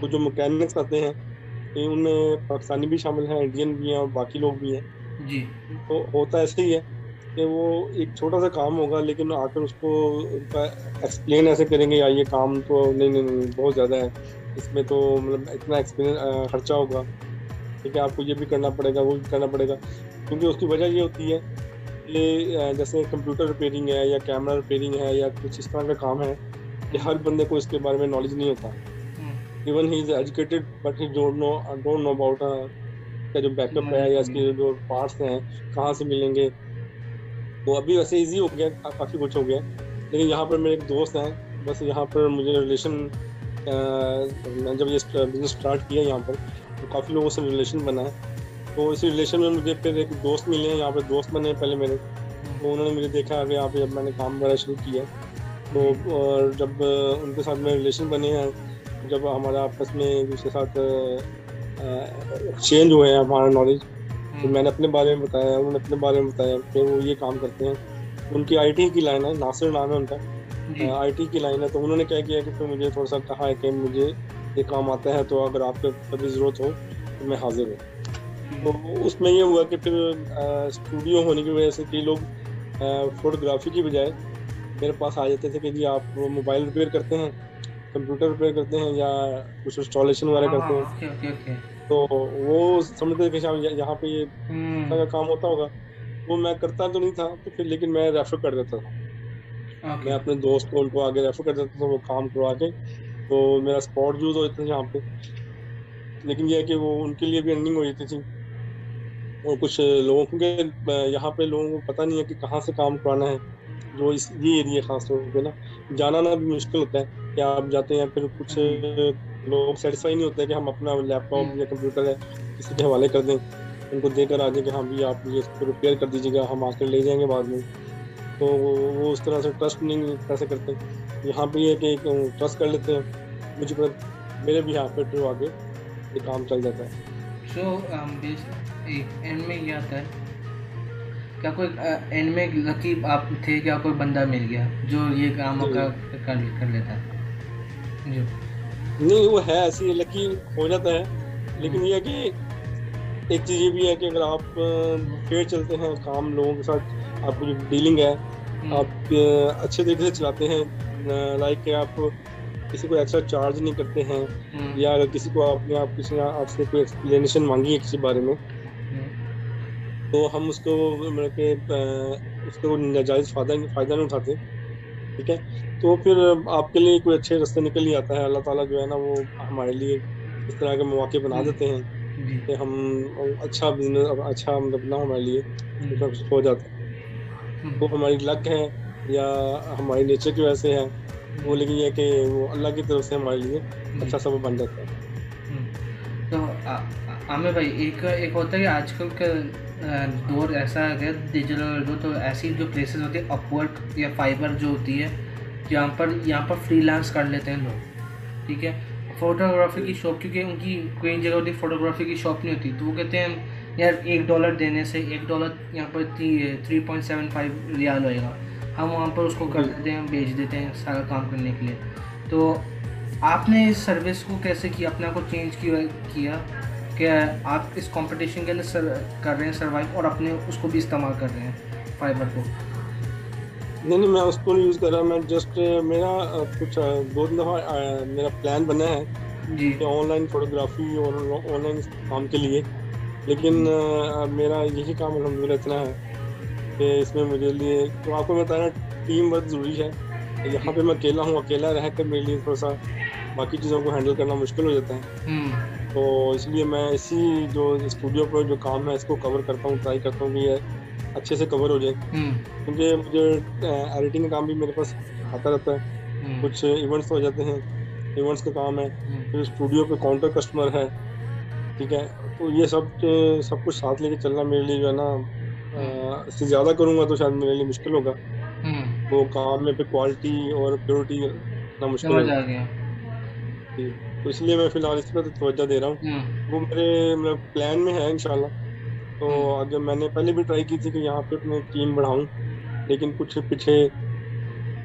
तो जो मैकेनिक्स आते हैं उनमें पाकिस्तानी भी शामिल हैं इंडियन भी हैं और बाकी लोग भी हैं। जी। तो होता ऐसे ही है कि वो एक छोटा सा काम होगा लेकिन आकर उसको उनका एक्सप्लेन ऐसे करेंगे या ये काम तो नहीं नहीं नहीं बहुत ज़्यादा है। इसमें तो मतलब इतना एक्सपीरियंस खर्चा होगा। ठीक है आपको ये भी करना पड़ेगा वो भी करना पड़ेगा। क्योंकि उसकी वजह ये होती है कि जैसे कंप्यूटर रिपेयरिंग है या कैमरा रिपेयरिंग है या कुछ इस तरह का काम है कि हर बंदे को इसके बारे में नॉलेज नहीं होता। Even he is educated but he don't know don't know about का जो बैकअप है या इसके जो पार्ट्स हैं, कहाँ से मिलेंगे। तो अभी वैसे इजी हो गया काफ़ी कुछ हो गया। लेकिन यहाँ पर मेरे एक दोस्त हैं, बस यहाँ पर मुझे रिलेशन मैं जब ये बिज़नेस स्टार्ट किया यहाँ पर तो काफ़ी लोगों से रिलेशन बना है। तो इसी रिलेशन में मुझे फिर एक दोस्त मिले हैं, यहाँ पर दोस्त बने पहले मेरे। तो उन्होंने मुझे देखा आगे यहाँ पे जब मैंने काम वगैरह शुरू किया तो और जब, उनके साथ मेरे रिलेशन बने हैं जब हमारा आपस में एक दूसरे साथ एक्सचेंज हुए हैं हमारा नॉलेज तो हम्म। मैंने अपने बारे में बताया उन्होंने अपने बारे में बताया फिर वो ये काम करते हैं। उनकी आईटी की लाइन है नासिर नाम है उनका। आईटी की लाइन है तो उन्होंने क्या किया कि फिर मुझे थोड़ा सा कहा है कि मुझे ये काम आता है तो अगर आपको कभी ज़रूरत हो तो मैं हाजिर हूँ। तो उसमें ये हुआ कि फिर स्टूडियो होने की वजह से कई लोग फोटोग्राफी की बजाय मेरे पास आ जाते थे कि जी आप मोबाइल रिपेयर करते हैं। कंप्यूटर रिपेयर करते हैं या कुछ इंस्टॉलेशन वगैरह करते हैं। तो वो समझते थे कि यहाँ पे ये हम्म। का काम होता होगा। वो मैं करता तो नहीं था तो फिर लेकिन मैं रेफर कर देता था। मैं अपने दोस्त को उनको आगे रेफर कर देता था वो काम करवा के। तो मेरा स्पॉट यूज़ हो जाता था यहाँ पे। लेकिन यह है कि वो उनके लिए भी अर्निंग हो जाती थी। और कुछ लोगों के यहाँ पे लोगों को पता नहीं है कि कहाँ से काम करवाना है। जो इस ये एरिया खास तौर पे ना जाना ना भी मुश्किल होता है कि आप जाते हैं फिर कुछ लोग सेटिस्फाई नहीं होते कि हम अपना लैपटॉप या कंप्यूटर है किसी के हवाले कर दें। उनको देकर आ जाए कि हाँ भी आप ये इसको रिपेयर कर दीजिएगा हम आकर ले जाएँगे बाद में। तो वो उस तरह से ट्रस्ट नहीं कैसे करते यहाँ पे ये कि ट्रस्ट कर लेते हैं। मुझे पर मेरे भी यहाँ पे ट्रू आगे ये काम चल जाता है। सो so, um, एंड में ये आता है। क्या कोई एंड में लकी आप थे क्या कोई बंदा मिल गया जो ये काम कर, कर लेता है जी नहीं वो है ऐसी लकी हो जाता है लेकिन ये कि एक चीज़ ये भी है कि अगर आप फेयर चलते हैं काम लोगों के साथ आपकी जो डीलिंग है हम्म। आप अच्छे तरीके से चलाते हैं लाइक आप किसी को एक्स्ट्रा चार्ज नहीं करते हैं हम्म। या अगर किसी को आपने आप किसी ने आपसे कोई एक्सप्लेनेशन मांगी है किसी बारे में हम्म। तो हम उसको मतलब कि उसको नाजायज़ फ़ायदा फ़ायदा नहीं उठाते ठीक है? तो फिर आपके लिए कोई अच्छे रास्ते निकल ही आता है। अल्लाह ताला जो है ना वो हमारे लिए इस तरह के मौके बना देते हैं कि हम अच्छा बिज़नेस अच्छा मतलब ना हमारे लिए मतलब हो जाता है। वो हमारी लक है या हमारी नेचर की वजह से है वो लेकिन यह कि वो अल्लाह की तरफ़ से हमारे लिए अच्छा सब बन जाता है। तो आमिर भाई एक एक होता है कि आजकल का दौर ऐसा गया डिजिटल तो ऐसी जो प्लेसेस होती है अपवर्क या फाइबर जो होती है, यहाँ पर यहाँ पर फ्रीलांस कर लेते हैं लोग, ठीक है? फोटोग्राफी की शॉप क्योंकि उनकी कोई जगह होती फोटोग्राफी की शॉप नहीं होती तो वो कहते हैं, यार, एक डॉलर देने से, एक डॉलर यहाँ पर three point seven five riyal होएगा हम वहाँ पर उसको कर देते हैं, बेच देते हैं सारा काम करने के लिए। तो आपने इस सर्विस को कैसे किया? अपने आप को चेंज किया? कि आप इस कंपटीशन के अंदर सर कर रहे हैं सर्वाइव और अपने उसको भी इस्तेमाल कर रहे हैं फाइबर को? नहीं नहीं मैं उसको नहीं यूज़ कर रहा मैं जस्ट मेरा कुछ दो तीन दफ़ा मेरा प्लान बना है जी। ऑनलाइन फोटोग्राफी और ऑनलाइन काम के लिए। लेकिन मेरा यही काम अलहमदिल्ला इतना है कि इसमें मुझे लिए तो आपको बताना टीम वर्क ज़रूरी है। यहाँ पे मैं अकेला हूँ अकेला रह कर मेरे लिए थोड़ा सा बाकी चीज़ों को हैंडल करना मुश्किल हो जाता है। हम्म। तो इसलिए मैं इसी जो स्टूडियो पर जो काम है इसको कवर करता हूँ ट्राई करता हूँ कि ये अच्छे से कवर हो जाए। हम्म। क्योंकि मुझे एडिटिंग का काम भी मेरे पास आता रहता है। हम्म। कुछ इवेंट्स हो जाते हैं इवेंट्स का काम है। हम्म। फिर स्टूडियो पे काउंटर कस्टमर है ठीक है? तो ये सब सब कुछ साथ लेके चलना मेरे लिए जो है ना इससे ज़्यादा करूँगा तो शायद मेरे लिए मुश्किल होगा। वो काम में फिर क्वालिटी और प्योरिटी इतना मुश्किल होगा। तो इसलिए मैं फ़िलहाल इस पर तवज्जो दे रहा हूँ। वो मेरे मतलब प्लान में है इंशाल्लाह। तो अगर मैंने पहले भी ट्राई की थी कि यहाँ पे अपनी टीम बढ़ाऊँ लेकिन कुछ पीछे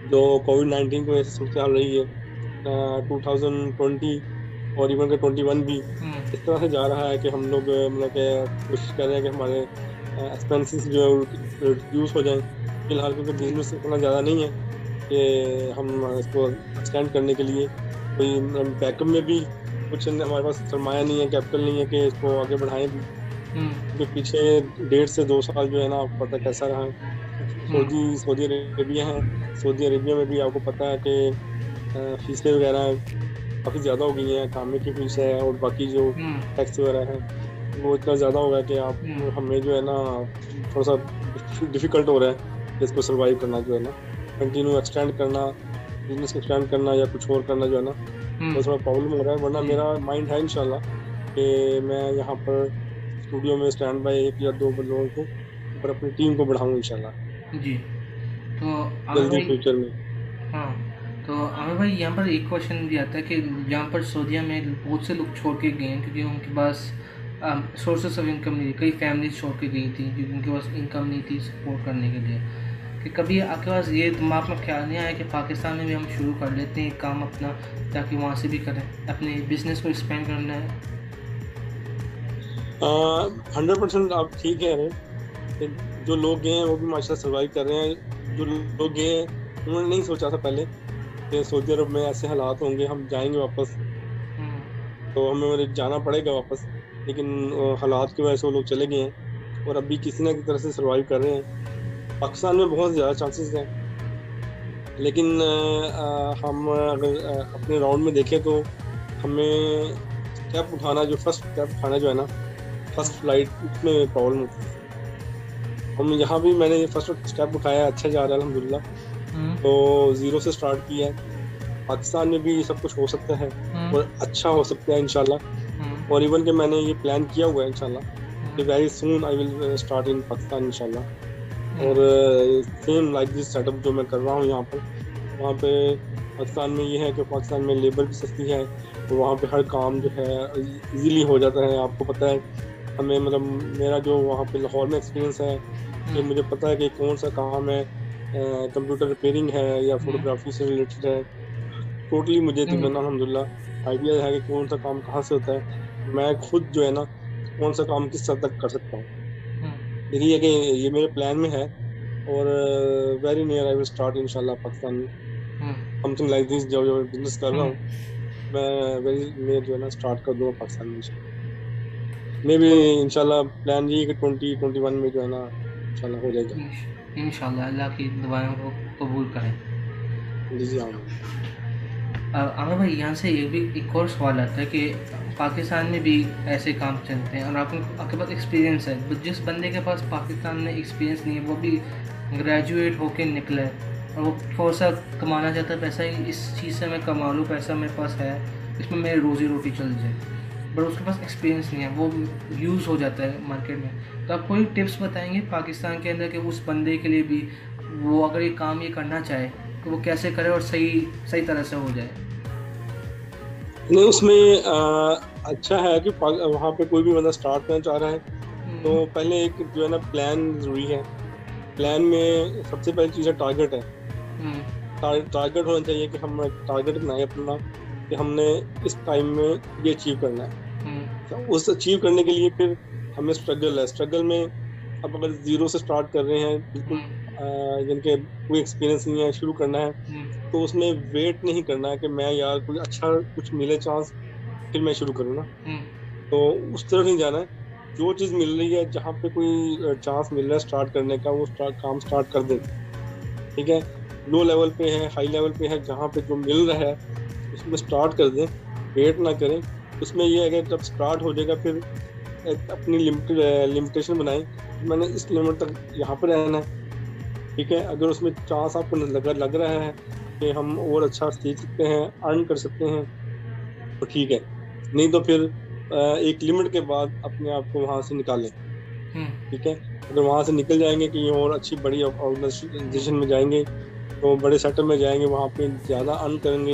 जो कोविड नाइन्टीन की वजह से चल रही है टू थाउज़ेंड ट्वेंटी और इवन का ट्वेंटी वन भी हम्म, इस तरह से जा रहा है कि हम लोग मतलब कोशिश कर रहे हैं कि हमारे एक्सपेंसेस जो है रिड्यूस हो जाएँ। फ़िलहाल क्योंकि बिज़नेस इतना ज़्यादा नहीं है कि हम इसको एक्सटेंड करने के लिए बैकअप में भी कुछ हमारे पास सरमाया नहीं है कैपिटल नहीं है कि इसको आगे बढ़ाएँ। भी हम्म, क्योंकि पीछे डेढ़ से दो साल जो है ना आपको पता कैसा रहा। सऊदी सऊदी अरेबिया है। सऊदी अरेबिया में भी आपको पता है कि फीसें वगैरह काफ़ी ज़्यादा हो गई हैं कामे की फ़ीस है और बाकी जो हम्म, टैक्स वगैरह है वो इतना ज़्यादा हो गया कि आप हम्म। हमें जो है ना थोड़ा सा डिफ़िकल्ट हो रहा है इसको सर्वाइव करना जो है ना। कंटिन्यू एक्सटेंड करना बिज़नेस एक्सटेंड करना या कुछ और करना जो है ना वो प्रॉब्लम हो रहा है वरना हम्म। मेरा माइंड है इंशाल्लाह कि मैं यहाँ पर स्टूडियो में स्टैंड बाय एक या दो लोगों को और अपनी टीम को बढ़ाऊँ इंशाल्लाह। जी। तो जल्दी फ्यूचर में। हाँ। तो आमिर भाई यहाँ पर एक क्वेश्चन भी आता है कि यहाँ पर सऊदीया में बहुत से लोग छोड़ के गए हैं क्योंकि उनके पास सोर्सेस ऑफ़ इनकम नहीं थी कई फैमिलीज़ छोड़ के गई थी क्योंकि उनके पास इनकम नहीं थी सपोर्ट करने के लिए। कि कभी आपके पास ये दिमाग में ख्याल नहीं आया कि पाकिस्तान में भी हम शुरू कर लेते हैं काम अपना ताकि वहाँ से भी करें अपने बिज़नेस को एक्सपेंड करना है? हंड्रेड परसेंट आप ठीक कह रहे हैं। जो लोग गए हैं वो भी माशाल्लाह सर्वाइव कर रहे हैं। जो लोग गए हैं उन्होंने नहीं सोचा था पहले कि सऊदी अरब में ऐसे हालात होंगे हम जाएँगे वापस। हम्म, तो हमें जाना पड़ेगा वापस लेकिन हालात की वजह से वो लोग चले गए हैं और अभी किसी ना किसी तरह से सर्वाइव कर रहे हैं। पाकिस्तान में बहुत ज़्यादा चांसेस हैं। लेकिन हम अगर अपने राउंड में देखें तो हमें स्टेप उठाना जो फ़र्स्ट स्टेप उठाना जो है ना फ़र्स्ट फ़्लाइट उसमें प्रॉब्लम होती है। हम यहाँ भी मैंने ये फ़र्स्ट स्टेप उठाया अच्छा जा रहा है अलहमदिल्ला हम्म, तो ज़ीरो से स्टार्ट किया है। पाकिस्तान में भी ये सब कुछ हो सकता है हम्म, और अच्छा हो सकता है इंशाल्लाह। हम्म, और इवन के मैंने ये प्लान किया हुआ है इनशाला कि very soon I will start in Pakistan इंशाल्लाह। और सेम लाइक दिस सेटअप जो मैं कर रहा हूँ यहाँ पर वहाँ पे पाकिस्तान में ये है कि पाकिस्तान में लेबर भी सस्ती है और वहाँ पे हर काम जो है इजीली हो जाता है आपको पता है। हमें मतलब मेरा जो वहाँ पे लाहौर में एक्सपीरियंस है कि हम्म, मुझे पता है कि कौन सा काम है कंप्यूटर रिपेयरिंग है या फोटोग्राफी से रिलेटेड है। टोटली मुझे हम्म। तकरीबन अलहमदिल्ला आइडिया है कि कौन सा काम कहाँ से होता है। मैं खुद जो है ना कौन सा काम किस हद तक कर सकता हूँ। हम्म, यही है कि ये मेरे प्लान में है और very near I will start इंशाल्लाह पाकिस्तान में। हम्म, समथिंग लाइक दिस जो जो बिज़नेस कर रहा हम्म। हूँ मैं वेरी नियर जो है ना स्टार्ट कर दूँगा पाकिस्तान में मे भी इंशाल्लाह प्लान ये कि ट्वेंटी ट्वेंटी वन में जो है ना इंशाल्लाह हो जाएगा। इंशाल्लाह अल्लाह की दुआओं को कबूल करें। जी जी हाँ आमिर भाई यहाँ से एक भी एक और सवाल आता है कि पाकिस्तान में भी ऐसे काम चलते हैं और आप आपके पास एक्सपीरियंस है। but जिस बंदे के पास पाकिस्तान में एक्सपीरियंस नहीं है, वो भी ग्रेजुएट होके निकला और वो थोड़ा सा कमाना चाहता है, पैसा इस चीज़ से मैं कमा लूँ, पैसा मेरे पास है, इसमें मेरी रोज़ी रोटी चल जाए। बट उसके पास एक्सपीरियंस नहीं है, वो यूज़ हो जाता है मार्केट में। तो आप कोई टिप्स बताएँगे पाकिस्तान के अंदर कि उस बंदे के लिए भी वो अगर ये काम ये करना चाहे तो वो कैसे करे और सही सही तरह से हो जाए। नहीं उसमें आ, अच्छा है कि वहाँ पे कोई भी बंदा स्टार्ट करना चाह रहा है तो हम्म, पहले एक जो है ना प्लान ज़रूरी है। प्लान में सबसे पहली चीज़ है टारगेट है। हम्म, टारगेट होना चाहिए कि हम टारगेट बनाए अपना कि हमने इस टाइम में ये अचीव करना है। हम्म, तो उस अचीव करने के लिए फिर हमें स्ट्रगल है। स्ट्रगल में अब अगर ज़ीरो से स्टार्ट कर रहे हैं बिल्कुल हम्म, जिनके कोई एक्सपीरियंस नहीं है शुरू करना है हम्म, तो उसमें वेट नहीं करना है कि मैं यार कोई अच्छा कुछ मिले चांस फिर मैं शुरू करूँ ना। हम्म, तो उस तरफ़ नहीं जाना है। जो चीज़ मिल रही है जहाँ पे कोई चांस मिल रहा है स्टार्ट करने का वो स्टार्ट काम स्टार्ट कर दें। ठीक है? लो लेवल पे है हाई लेवल पे है जहाँ पे जो मिल रहा है उसमें स्टार्ट कर दें। वेट ना करें। उसमें ये है कि जब स्टार्ट हो जाएगा फिर अपनी लिमिट लिमिटेशन बनाएँ मैंने इस लिमिट तक यहाँ पर रहना है। ठीक है? अगर उसमें चांस आपको लग लग रहा है कि हम और अच्छा सीख सकते हैं अर्न कर सकते हैं तो ठीक है। नहीं तो फिर एक लिमिट के बाद अपने आप को वहाँ से निकालें। हम्म, ठीक है? अगर वहाँ से निकल जाएँगे कि और अच्छी बड़ी ऑर्गेनाइजेशन में जाएँगे तो बड़े सेटअप में जाएँगे वहाँ पे ज़्यादा अर्न करेंगे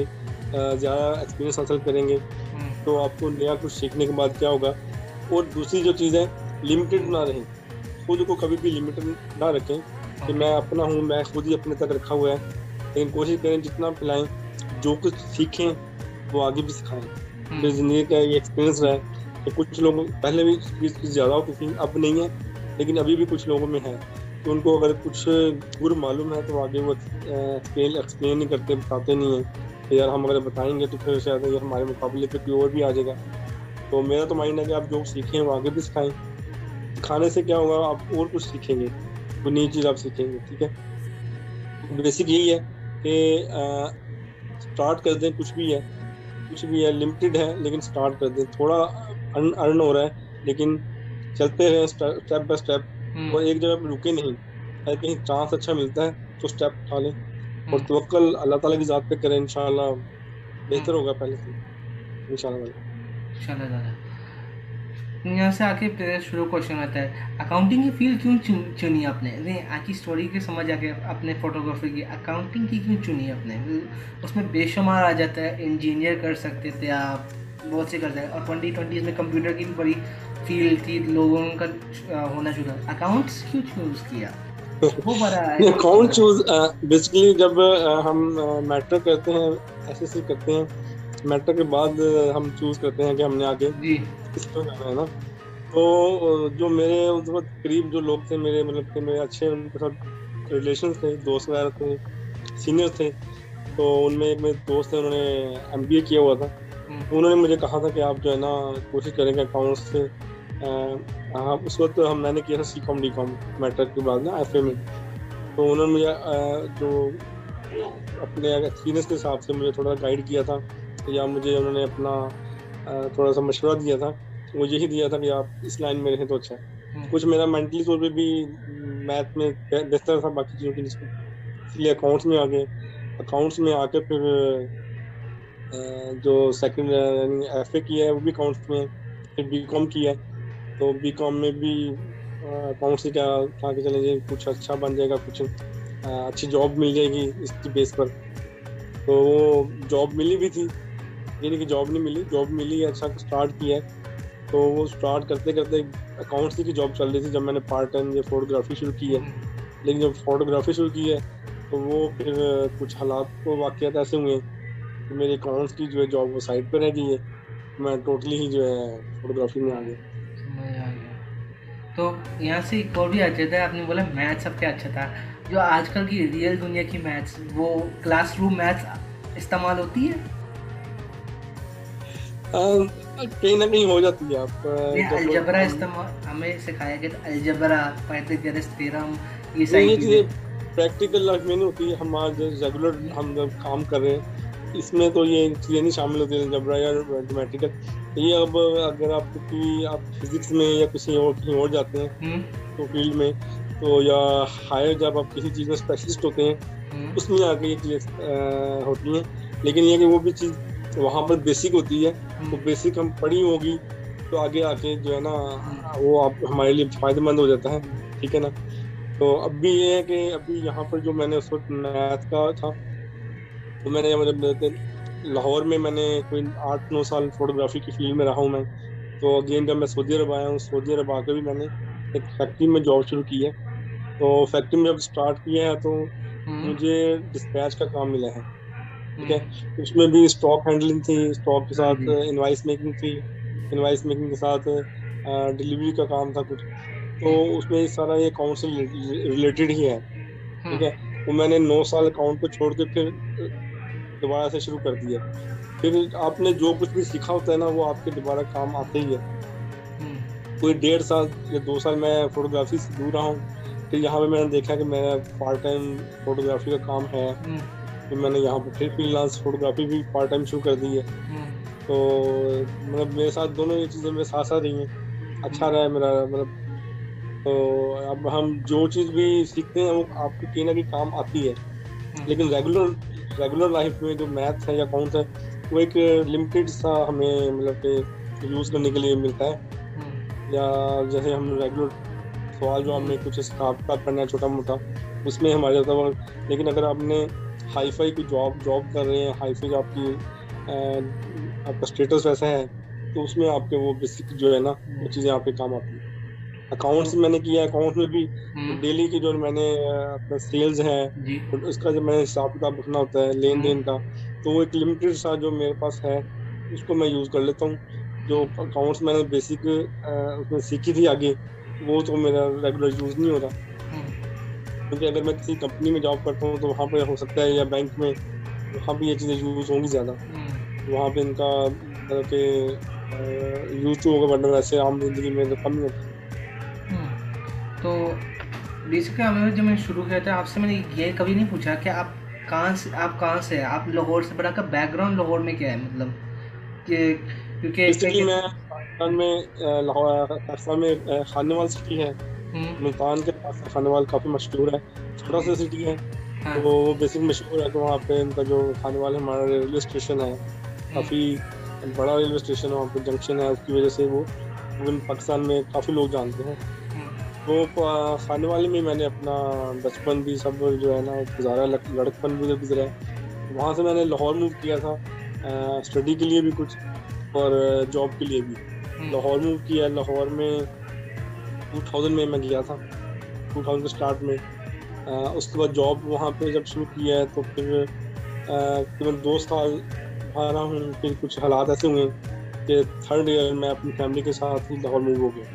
ज़्यादा एक्सपीरियंस हासिल करेंगे हम्म, तो आपको नया कुछ सीखने के बाद क्या होगा? और दूसरी जो चीज़ है लिमिटेड ना रहें। खुद को कभी भी लिमिटेड ना रखें कि मैं अपना हूँ मैं खुद ही अपने तक रखा हुआ है। लेकिन कोशिश करें जितना पिलाएँ जो कुछ सीखें वो आगे भी सिखाएँ। हम्म। मेरी ज़िंदगी का ये एक्सपीरियंस रहा है कि कुछ लोग पहले भी फ़ीस फ़ीस ज़्यादा होती थी अब नहीं है लेकिन अभी भी कुछ लोगों में है। तो उनको अगर कुछ गुर मालूम है तो आगे वो एक्सप्लेन एक्सप्लेन नहीं करते बताते नहीं हैं कि यार हम अगर बताएँगे तो फिर शायद ये हमारे मुकाबले पे कोई और भी आ जाएगा। तो मेरा तो माइंड है कि आप जो सीखें वो आगे भी सिखाएँ। खाने से क्या होगा आप और कुछ सीखेंगे वो नई चीज़ आप सीखेंगे ठीक है? बेसिक यही है। कि स्टार्ट कर दें कुछ भी है कुछ भी है लिमिटेड है लेकिन स्टार्ट कर दें। थोड़ा अर्न अर्न हो रहा है लेकिन चलते रहें स्टेप बाय स्टेप हम्म, और एक जगह पे रुके नहीं। अगर कहीं चांस अच्छा मिलता है तो स्टेप उठा लें और हम्म, तवक्कल अल्लाह ताला की ज़ात पे करें इंशाल्लाह। बेहतर होगा पहले से इंशाल्लाह। दादा यहाँ से आके शुरू क्वेश्चन आता है अकाउंटिंग की फ़ील्ड क्यों चुनी आपने? नहीं आपकी स्टोरी के समझ आके आपने फोटोग्राफी की अकाउंटिंग की क्यों चुनी आपने? उसमें बेशुमार आ जाता है इंजीनियर कर सकते थे आप बहुत से कर सकते और ट्वेंटी ट्वेंटी में कंप्यूटर की भी बड़ी फ़ील्ड थी लोगों का होना शुरू अकाउंट्स क्यों चूज़ किया? वो बड़ा अकाउंट चूज़ बेसिकली जब हम मैट्रिक करते हैं एसएससी करते हैं मैट्रिक के बाद हम चूज़ करते हैं कि हमने आगे जी किस पे जाना है ना? तो जो मेरे उस वक्त करीब जो लोग थे मेरे मतलब कि मेरे अच्छे उनके साथ रिलेशन थे दोस्त वगैरह थे सीनियर थे तो उनमें एक मेरे दोस्त थे उन्होंने एमबीए किया हुआ था। हम्म, उन्होंने मुझे कहा था कि आप जो है ना कोशिश करेंगे अकाउंट्स से हाँ उस वक्त हम मैंने किया था C com D com matric के बाद ना एफ़ में। तो उन्होंने मुझे जो अपने एक्सपीरियंस के हिसाब से मुझे थोड़ा गाइड किया था या मुझे उन्होंने अपना थोड़ा सा मशवरा दिया था। वो यही दिया था कि आप इस लाइन में रहें तो अच्छा है। हम्म, कुछ मेरा मेंटली तौर पे भी मैथ में बेहतर था बाकी चीज़ों के निस्बत इसलिए अकाउंट्स में आ गए अकाउंट्स में आके फिर जो सेकंड एफ़ ए किया है वो भी अकाउंट्स में फिर बी कॉम किया है। तो बी कॉम में भी अकाउंट्स से क्या था कि चले जाए कुछ अच्छा बन जाएगा कुछ अच्छी जॉब मिल जाएगी इसकी बेस पर। तो वो जॉब मिली भी थी। ये नहीं कि जॉब नहीं मिली जॉब मिली अच्छा स्टार्ट किया है। तो वो स्टार्ट करते करते अकाउंट्स की जॉब चल रही थी जब मैंने पार्ट टाइम ये फोटोग्राफी शुरू की है। लेकिन जब फोटोग्राफी शुरू की है तो वो फिर कुछ हालात को वाक़यात ऐसे हुए कि मेरे अकाउंट्स की जो है जॉब वो साइड पर रह गई है। मैं टोटली ही जो है फोटोग्राफी में आ गया। तो यहाँ से एक और भी आ जाता है, आपने बोला मैथ सबसे अच्छा था। जो आजकल की रियल दुनिया की मैथ्स वो क्लासरूम मैथ्स इस्तेमाल होती है? कहीं ना कहीं हो जाती है आप ये अलजबरा इस्तेमाल हमें सिखाया गया अलजबरा पाइथागोरस थ्योरम ये सारी चीज़ें प्रैक्टिकल लाइफ में नहीं होती हम आज रेगुलर हम जब काम कर रहे हैं इसमें तो ये चीज़ें नहीं शामिल होती जबरा या मैथमेटिकल ये अब अगर आप क्योंकि आप फिजिक्स में या किसी और कहीं और जाते हैं हम्म, तो फ़ील्ड में तो या हायर जब आप किसी चीज़ में स्पेशलिस्ट होते हैं हम्म, उसमें आके ये चीज़ें होती हैं। लेकिन ये कि वो भी चीज़ वहाँ पर बेसिक होती है। तो हम्म, बेसिक हम पढ़ी होगी तो आगे आके जो है ना वो आप हमारे लिए फ़ायदेमंद हो जाता है ठीक है ना? तो अब भी ये है कि अभी यहाँ पर जो मैंने उस वक्त मैथ का था तो मैंने मतलब लाहौर में मैंने कोई आठ नौ साल फोटोग्राफी की फ़ील्ड में रहा हूँ मैं। तो अगेन जब मैं सऊदी अरब आया हूँ सऊदी अरब आकर भी मैंने एक फैक्ट्री में जॉब शुरू की है। तो फैक्ट्री में जब स्टार्ट किया है तो हम्म, मुझे डिस्पैच का काम मिला है। ठीक है? हम्म, उसमें भी स्टॉक हैंडलिंग थी स्टॉक के साथ हम्म। इनवाइस मेकिंग थी इनवाइस मेकिंग के साथ डिलीवरी का काम था कुछ। तो उसमें सारा ये अकाउंट से रिलेटेड ही है ठीक हम्म, है तो मैंने नौ साल अकाउंट को छोड़ के फिर दोबारा से शुरू कर दिया। फिर आपने जो कुछ भी सीखा होता है ना वो आपके दोबारा काम आते ही है। हम्म, कोई डेढ़ साल या दो साल मैं फोटोग्राफी से दूर रहा हूँ फिर यहाँ पे मैंने देखा कि मेरा पार्ट टाइम फोटोग्राफी का काम है। हम्म, फिर मैंने यहाँ पर फिर फ्रीलांस फोटोग्राफी भी पार्ट टाइम शुरू कर दी है। तो मतलब मेरे साथ दोनों ये चीज़ें मेरे साथ साथ रही हैं। अच्छा रहा है मेरा मतलब तो अब हम जो चीज़ भी सीखते हैं, वो आपको कहीं ना कहीं काम आती है। लेकिन रेगुलर रेगुलर लाइफ में जो मैथ्स है या अकाउंट्स है, वो एक लिमिटेड सा हमें मतलब कि यूज़ करने के लिए मिलता है। या जैसे हम रेगुलर सवाल जो हमने कुछ हिसाब का करना है छोटा मोटा उसमें हमारे है लेकिन अगर आपने हाई फाई की जॉब जॉब कर रहे हैं हाई फाई आपकी आपका स्टेटस वैसा है तो उसमें आपके वो बेसिक जो है ना वो चीज़ें आपके काम आती हैं। अकाउंट्स मैंने किया अकाउंट्स में भी हम्म, डेली की जो मैंने अपना सेल्स है उसका जब मैंने हिसाब किताब रखना होता है लेन देन का तो वो एक लिमिटेड सा जो मेरे पास है उसको मैं यूज़ कर लेता हूँ। जो अकाउंट्स मैंने बेसिक उसमें सीखी थी आगे वो तो मेरा रेगुलर यूज़ नहीं हो रहा। हम्म, क्योंकि अगर मैं किसी कंपनी में जॉब करता हूँ तो वहाँ पे हो सकता है या बैंक में वहाँ पे ये चीज़ें यूज़ होंगी ज़्यादा। हम्म, वहाँ पे इनका मतलब कि यूज़ टू होगा वरना वैसे आम ज़िंदगी में तो कम ही होता है। हम्म। तो बेसिकली हमें जब मैंने शुरू किया था आपसे मैंने ये कभी नहीं पूछा कि आप कहाँ से आप कहाँ से आप लाहौर से बड़ा का बैकग्राउंड लाहौर में क्या है मतलब? कि क्योंकि मैं पाकिस्तान में लाहौर पाकिस्तान में खानेवाल सिटी है। मुल्तान के पास खानेवाल काफ़ी मशहूर है छोटा सा सिटी है हाँ, तो वो बेसिक मशहूर है तो वहाँ पे इनका जो खानेवाल है हमारा रेलवे स्टेशन है काफ़ी बड़ा रेलवे स्टेशन है वहाँ पे जंक्शन है उसकी वजह से वो इवन पाकिस्तान में काफ़ी लोग जानते हैं। हम्म, तो खाने वाले में मैंने अपना बचपन भी सब जो है ना गुजारा लड़- लड़कपन भी गुजरा है। वहाँ से मैंने लाहौर मूव किया था स्टडी के लिए भी कुछ और जॉब के लिए भी। हम्म, लाहौर मूव किया लाहौर में 2000 में मैं गया था 2000 के स्टार्ट में। अ, उसके बाद जॉब वहाँ पे जब शुरू किया है तो फिर तकरीबन दो साल वहाँ रहा हूँ फिर कुछ हालात ऐसे हुए कि थर्ड ईयर में अपनी फैमिली के साथ ही लाहौर मूव हो गया।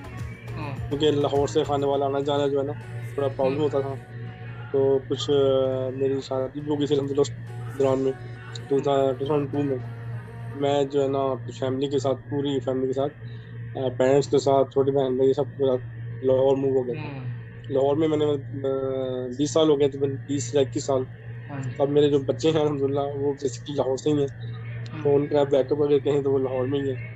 हम्म, क्योंकि लाहौर से खाने वाला आना जाना जो है ना थोड़ा प्रॉब्लम होता था। तो कुछ मेरी शादी भी हो गई थी अलहमदिल्ला उस दौरान में टू थाउज़ेंड टू में। मैं जो है ना अपनी फैमिली के साथ पूरी फैमिली के साथ पेरेंट्स के साथ छोटी बहन भाई सब के साथ लाहौर मूव हो गया था। हम्म, लाहौर में मैंने बीस साल हो गए थे बीस या इक्कीस साल। हाँ अब मेरे जो बच्चे हैं अलहमदिल्ला वो बेसिकली लाहौर से ही हैं। हम्म। तो उनका बैकअप अगर कहें तो वो लाहौर में ही है।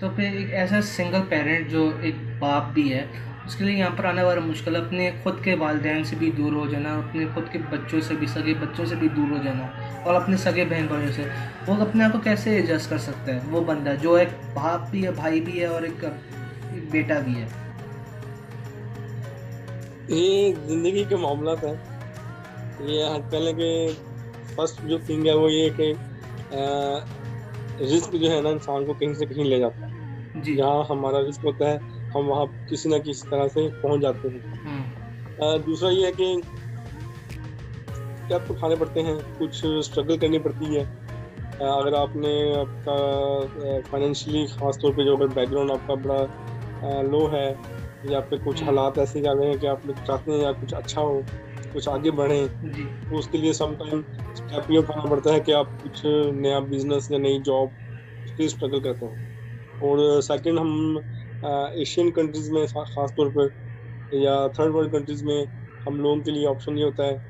तो फिर एक ऐसा सिंगल पेरेंट जो एक बाप भी है उसके लिए यहाँ पर आने वाला मुश्किल अपने खुद के वालदेन से भी दूर हो जाना अपने खुद के बच्चों से भी सगे बच्चों से भी दूर हो जाना और अपने सगे बहन भाइयों से। वो अपने आप को कैसे एडजस्ट कर सकता है? वो बंदा जो एक बाप भी है भाई भी है और एक बेटा भी है। ये ज़िंदगी के मामला है ये पहले के फ़र्स्ट जो थिंग है वो ये कि रिस्क जो है ना इंसान को कहीं से कहीं ले जाता है। जी। जहाँ हमारा रिस्क होता है हम वहाँ किसी ना किसी तरह से पहुँच जाते हैं। हम्म, दूसरा ये है कि स्टेप उठाने पड़ते हैं कुछ स्ट्रगल करनी पड़ती है। अगर आपने आपका फाइनेंशियली खास तौर पे जो अगर बैकग्राउंड आपका बड़ा लो है या फिर कुछ। हालात ऐसे जा रहे हैं कि आप लोग चाहते हैं या कुछ अच्छा हो कुछ आगे बढ़ें तो उसके लिए समटाइम स्टेप ये उठाना पड़ता है कि आप कुछ नया बिज़नेस या नई जॉब उसके लिए स्ट्रगल करते हैं। और सेकंड हम एशियन कंट्रीज़ में खास तौर पर या थर्ड वर्ल्ड कंट्रीज़ में हम लोगों के लिए ऑप्शन ये होता है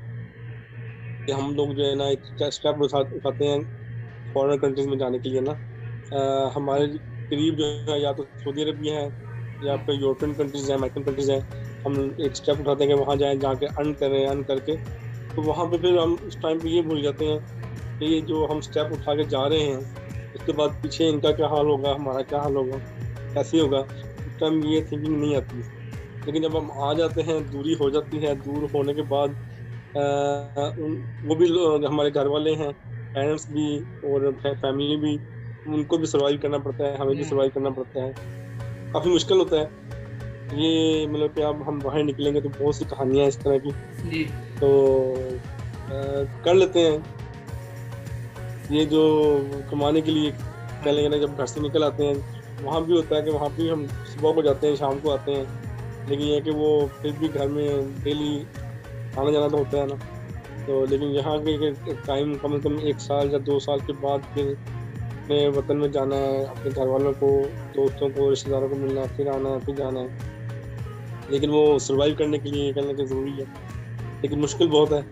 कि हम लोग जो है ना एक स्टेप उठा उठाते हैं फॉरेन कंट्रीज़ में जाने के लिए ना। अ, हमारे करीब जो है या तो सऊदी अरबिया है या फिर यूरोपियन कंट्रीज़ हैं अमेरिकन कंट्रीज़ हैं हम एक स्टेप उठाते हैं कि वहाँ जाएँ जाके अर्न करें अर्न करके तो वहाँ पे फिर हम उस टाइम पे ये भूल जाते हैं कि ये जो हम स्टेप उठा के जा रहे हैं उसके बाद पीछे इनका क्या हाल होगा हमारा क्या हाल होगा कैसे होगा उस टाइम ये थिंकिंग नहीं आती लेकिन जब हम आ जाते हैं दूरी हो जाती है दूर होने के बाद अ, उन वो भी हमारे घर वाले हैं पेरेंट्स भी और फैमिली भी उनको भी सर्वाइव करना पड़ता है हमें भी हम्म। सर्वाइव करना पड़ता है काफ़ी मुश्किल होता है। ये मतलब कि अब हम बाहर निकलेंगे तो बहुत सी कहानियाँ इस तरह की। तो अ, कर लेते हैं। ये जो कमाने के लिए पहले ना जब घर से निकल आते हैं वहाँ भी होता है कि वहाँ भी हम सुबह को जाते हैं शाम को आते हैं। लेकिन यह कि वो फिर भी घर में डेली आना जाना तो होता है ना। तो लेकिन यहाँ के टाइम कम से कम एक साल या दो साल के बाद फिर अपने वतन में जाना है अपने घर वालों को दोस्तों को रिश्तेदारों को मिलना है फिर आना है फिर जाना है। लेकिन वो सर्वाइव करने के लिए करना के ज़रूरी है। लेकिन मुश्किल बहुत है।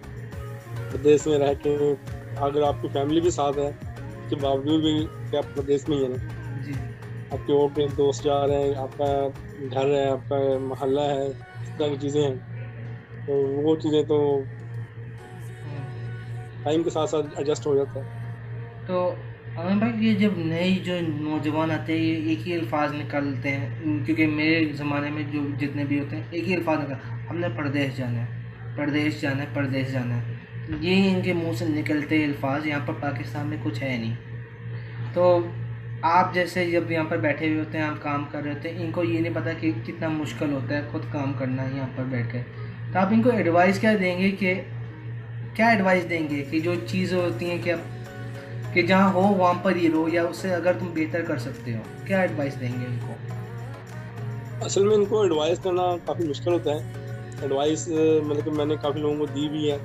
प्रदेश में रह के अगर आपकी फैमिली भी साथ है उसके बावजूद भी कि आप प्रदेश में ही है ना। आपके और पे दोस्त जा रहे हैं आपका घर है आपका मोहल्ला है इस तरह की चीज़ें हैं। तो वो चीज़ें तो हम्म। टाइम के साथ साथ एडजस्ट हो जाता है। तो भाई ये जब नए जो नौजवान आते हैं, ये एक ही अल्फाज निकालते हैं क्योंकि मेरे ज़माने में जो जितने भी होते हैं, एक ही अल्फाज निकाल हमने प्रदेश जाना है, प्रदेश जाना है, प्रदेश जाना है। ये इनके मुँह से निकलते अल्फाज यहाँ पर पाकिस्तान में कुछ है नहीं। तो आप जैसे जब यहाँ पर बैठे हुए होते हैं, आप काम कर रहे होते हैं, इनको ये नहीं पता कि कितना मुश्किल होता है खुद काम करना यहाँ पर बैठ के। तो आप इनको एडवाइस क्या देंगे कि, क्या एडवाइस देंगे कि जो चीज़ें होती हैं कि आप कि जहाँ हो वहाँ पर ही रहो या उससे अगर तुम बेहतर कर सकते हो। क्या एडवाइस देंगे इनको? असल में इनको एडवाइस करना काफ़ी मुश्किल होता है। एडवाइस मतलब कि मैंने काफ़ी लोगों को दी भी है।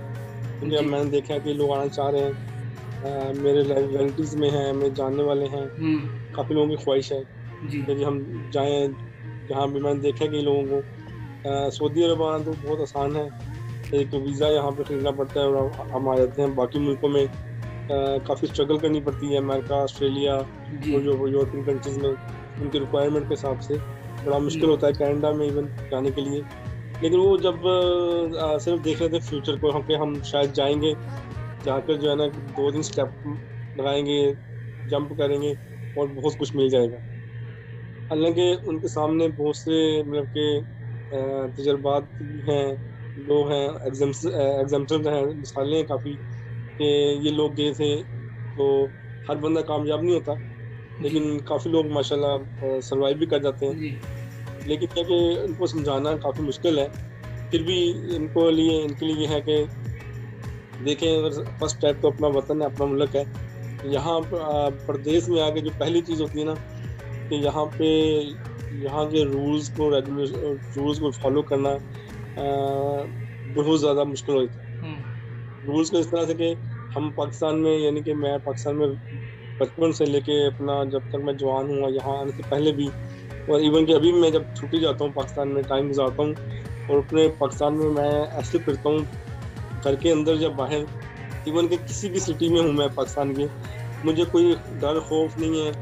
क्योंकि अब मैंने देखा कि लोग आना चाह रहे हैं। आ, मेरे रिलेटिव में हैं मेरे जानने वाले हैं। हम्म, काफ़ी लोगों की ख्वाहिश है जी। कि हम जाएँ जहाँ भी मैंने देखा कि लोगों को। आ, सऊदी अरब आना तो बहुत आसान है। एक वीज़ा यहाँ पे खरीदना पड़ता है और हम आ जाते हैं बाकी मुल्कों में। काफ़ी स्ट्रगल करनी पड़ती है अमेरिका ऑस्ट्रेलिया जी। और जो यूरोपियन कंट्रीज़ में उनके रिक्वायरमेंट के हिसाब से। बड़ा मुश्किल होता है कनाडा में इवन जाने के लिए। लेकिन वो जब आ, सिर्फ़ देख रहे थे फ्यूचर को हम हम शायद जाएँगे जाकर जो है ना दो दिन स्टेप लगाएँगे जंप करेंगे और बहुत कुछ मिल जाएगा। हालाँकि उनके सामने बहुत से मतलब के तजर्बात हैं लोग हैं एग्ज़ाम्स एग्ज़ाम्पल हैं मिसालें हैं काफ़ी। कि ये लोग गए थे तो हर बंदा कामयाब नहीं होता लेकिन काफ़ी लोग माशाल्लाह सरवाइव भी कर जाते हैं। लेकिन क्या कि इनको समझाना काफ़ी मुश्किल है फिर भी इनको लिए इनके लिए है कि देखें अगर फ़र्स्ट स्टेप तो अपना वतन है अपना मुल्क है। यहाँ प्रदेश में आके जो पहली चीज़ होती है ना कि यहाँ पे यहाँ के रूल्स को रेगुलेशन रूल्स को फॉलो करना बहुत ज़्यादा मुश्किल होता है। हम्म, रूल्स को इस तरह से कि हम पाकिस्तान में यानी कि मैं पाकिस्तान में बचपन से लेके अपना जब तक मैं जवान हुआ यहाँ आने से पहले भी और इवन कि अभी मैं जब छुट्टी जाता हूँ पाकिस्तान में टाइम गुजारता हूँ और अपने पाकिस्तान में मैं ऐसे फिरता हूँ घर के अंदर जब बाहर इवन कि किसी भी सिटी में हूँ मैं पाकिस्तान के मुझे कोई डर खौफ नहीं है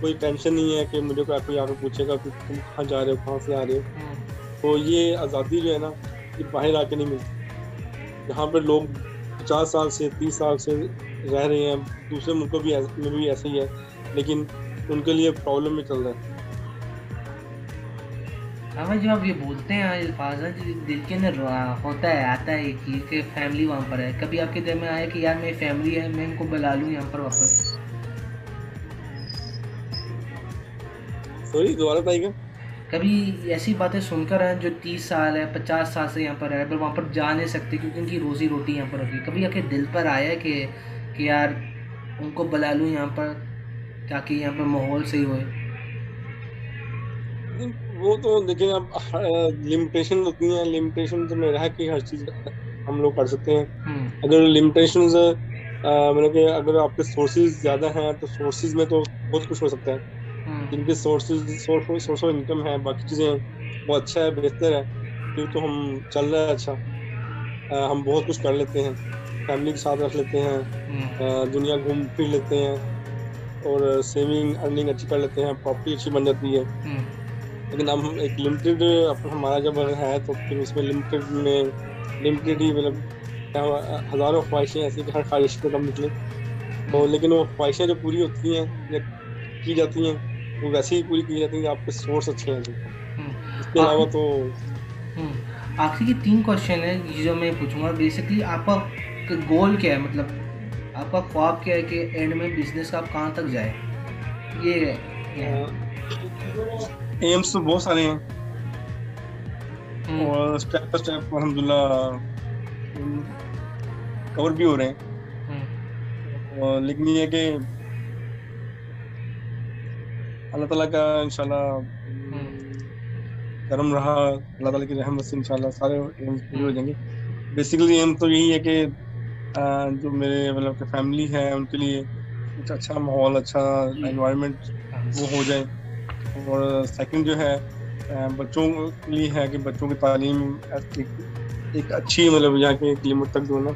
कोई टेंशन नहीं है कि मुझे कोई कोई आकर पूछेगा कि तुम कहाँ जा रहे हो कहाँ से आ रहे हो। हम्म, तो ये आज़ादी जो है ना ये बाहर आके नहीं मिलती। यहाँ पर लोग पचास साल से तीस साल से रह रहे हैं। दूसरे मुल्कों भी में भी ऐसे ही है लेकिन उनके लिए प्रॉब्लम में चल रहा है। हाँ जब आप ये बोलते हैं अल्फाज दिल के अंदर होता है आता है एक चीज़ कि फैमिली वहाँ पर है। कभी आपके दिल में आया कि यार मेरी फैमिली है मैं इनको बुला लूँ यहाँ पर वापस? सॉरी दोबारा बताइएगा कभी ऐसी बातें सुनकर हैं जो तीस साल है पचास साल से यहाँ पर है पर वहाँ पर जा नहीं सकते क्योंकि उनकी रोजी रोटी यहाँ पर है। कभी आपके दिल पर आया है कि कि यार उनको बुला लूँ यहाँ पर ताकि यहाँ पर माहौल सही होए वो तो देखिए अब लिमिटेशन होती हैं लिमिटेशन में है कि हर चीज़ हम लोग कर सकते हैं। हम्म, अगर लिमिटेशन मतलब कि अगर आपके सोर्सेज ज़्यादा हैं तो सोर्सेज में तो बहुत कुछ हो सकता है। जिनके sources source source of income है बाकी चीज़ें हैं वो अच्छा है बेहतर है फिर तो हम चल रहा है अच्छा। अ, हम बहुत कुछ कर लेते हैं फैमिली के साथ रख लेते हैं हम्म, दुनिया घूम फिर लेते हैं और सेविंग अर्निंग अच्छी कर लेते हैं प्रॉपर्टी अच्छी बन जाती है। हम्म, लेकिन हम एक लिमिटेड हमारा जब है तो फिर उसमें लिमिटेड में लिमिटेड ही मतलब हज़ारों ख्वाहिशें ऐसी कि हर ख्वाहिश पे कम निकले। तो लेकिन वो ख्वाहिशें जो पूरी होती हैं या की जाती हैं वो वैसे ही पूरी की जाती हैं आपके सोर्स अच्छे हैं हम्म। इसके अलावा तो हम्म, आखिरी के तीन क्वेश्चन है जो मैं पूछूँगा बेसिकली आपका गोल क्या है? मतलब आपका ख्वाब क्या है कि एंड में बिज़नेस का आप कहाँ तक जाए? ये है एम्स तो बहुत सारे हैं। हम्म, और स्टेप बाय स्टेप अलहमदिल्ला कवर भी हो रहे हैं। लेकिन ये कि अल्लाह ताला का इंशाल्लाह करम रहा अल्लाह ताला की रहमत से इंशाल्लाह सारे एम्स पूरे हो जाएँगे। बेसिकली एम तो यही है कि जो मेरे मतलब कि फैमिली है उनके लिए कुछ अच्छा माहौल अच्छा एनवायरनमेंट वो हो जाए। और सेकंड जो है बच्चों के लिए है कि बच्चों की तालीम एक, एक अच्छी मतलब यहाँ के एक लिमिट तक जो ना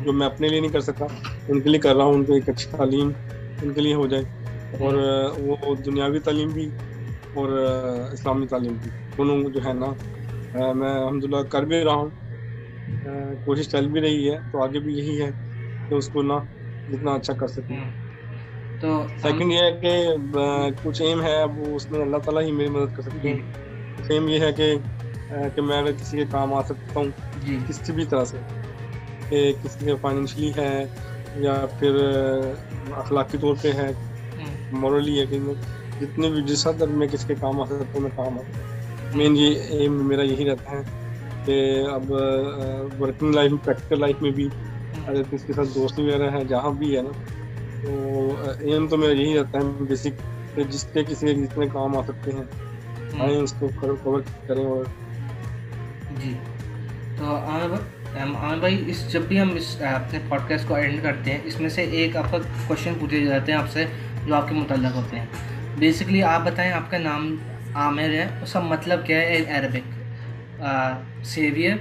जो मैं अपने लिए नहीं कर सकता उनके लिए कर रहा हूँ उनको एक अच्छी तालीम उनके लिए हो जाए। और वो दुनियावी तालीम भी और इस्लामी तालीम भी दोनों जो है ना मैं अलहमदिल्ला कर भी रहा हूँ। कोशिश चल भी रही है तो आगे भी यही है कि उसको ना जितना अच्छा कर सकूँ। हम्म। तो सेकंड ये है कि कुछ एम है वो उसमें अल्लाह ताला ही मेरी मदद कर सकते हैं। सेम ये है कि कि मैं अगर किसी के काम आ सकता हूँ किसी भी तरह से कि किसी के फाइनेंशली है या फिर अखलाकी तौर पे है हम्म, मॉरली है कि मैं जितने भी जिस हद मैं किसके काम आ सकता हूँ मैं काम आ मेन ये एम मेरा यही रहता है कि अब वर्किंग लाइफ में प्रैक्टिकल लाइफ में भी अगर किसके साथ दोस्त वगैरह है जहाँ भी है ना तो एम तो मेरा यही रहता है बेसिक जिसके किसी के जितने काम आ सकते हैं हम्म। आए उसको कवर करें और जी। तो आमिर भाई इस जब भी हम इस अपने पॉडकास्ट को एंड करते हैं इसमें से एक आपका क्वेश्चन पूछे जाते हैं आपसे जो आपके मुतल होते हैं। बेसिकली आप बताएँ आपका नाम आमिर है उसका मतलब क्या है इन अरबिक सेवियर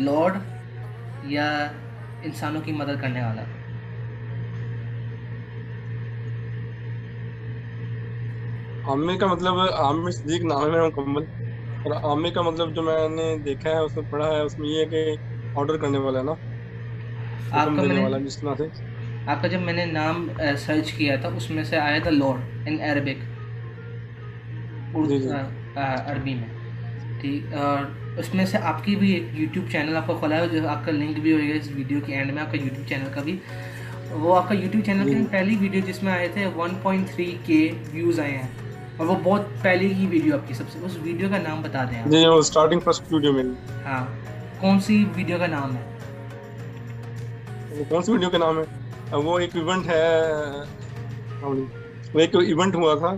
लॉर्ड या इंसानों की मदद करने वाला। आमिर का मतलब आमिर सिद्दीक नाम है मुकम्मल। और आमिर का मतलब जो मैंने देखा है उसमें पढ़ा है उसमें ये है कि ऑर्डर करने वाला है ना। आपका मैंने वाला जिस तरह से। आपका जब मैंने नाम सर्च किया था उसमें से आया था लॉर्ड इन अरबिक। अरबी में। ठीक और उसमें से आपकी भी एक यूट्यूब चैनल आपका खुला है जो आपका लिंक भी होएगा इस वीडियो के एंड में आपका यूट्यूब चैनल का भी। वो आपका यूट्यूब चैनल की पहली वीडियो जिसमें आए थे 1.3 के व्यूज़ आए हैं। और वो बहुत पहले की वीडियो आपकी सबसे उस वीडियो का नाम बता दें जी वो स्टार्टिंग फ़र्स्ट वीडियो में। हाँ कौन सी वीडियो का नाम है? कौन सी वीडियो का नाम है? वो एक इवेंट है हाँ वो एक इवेंट हुआ था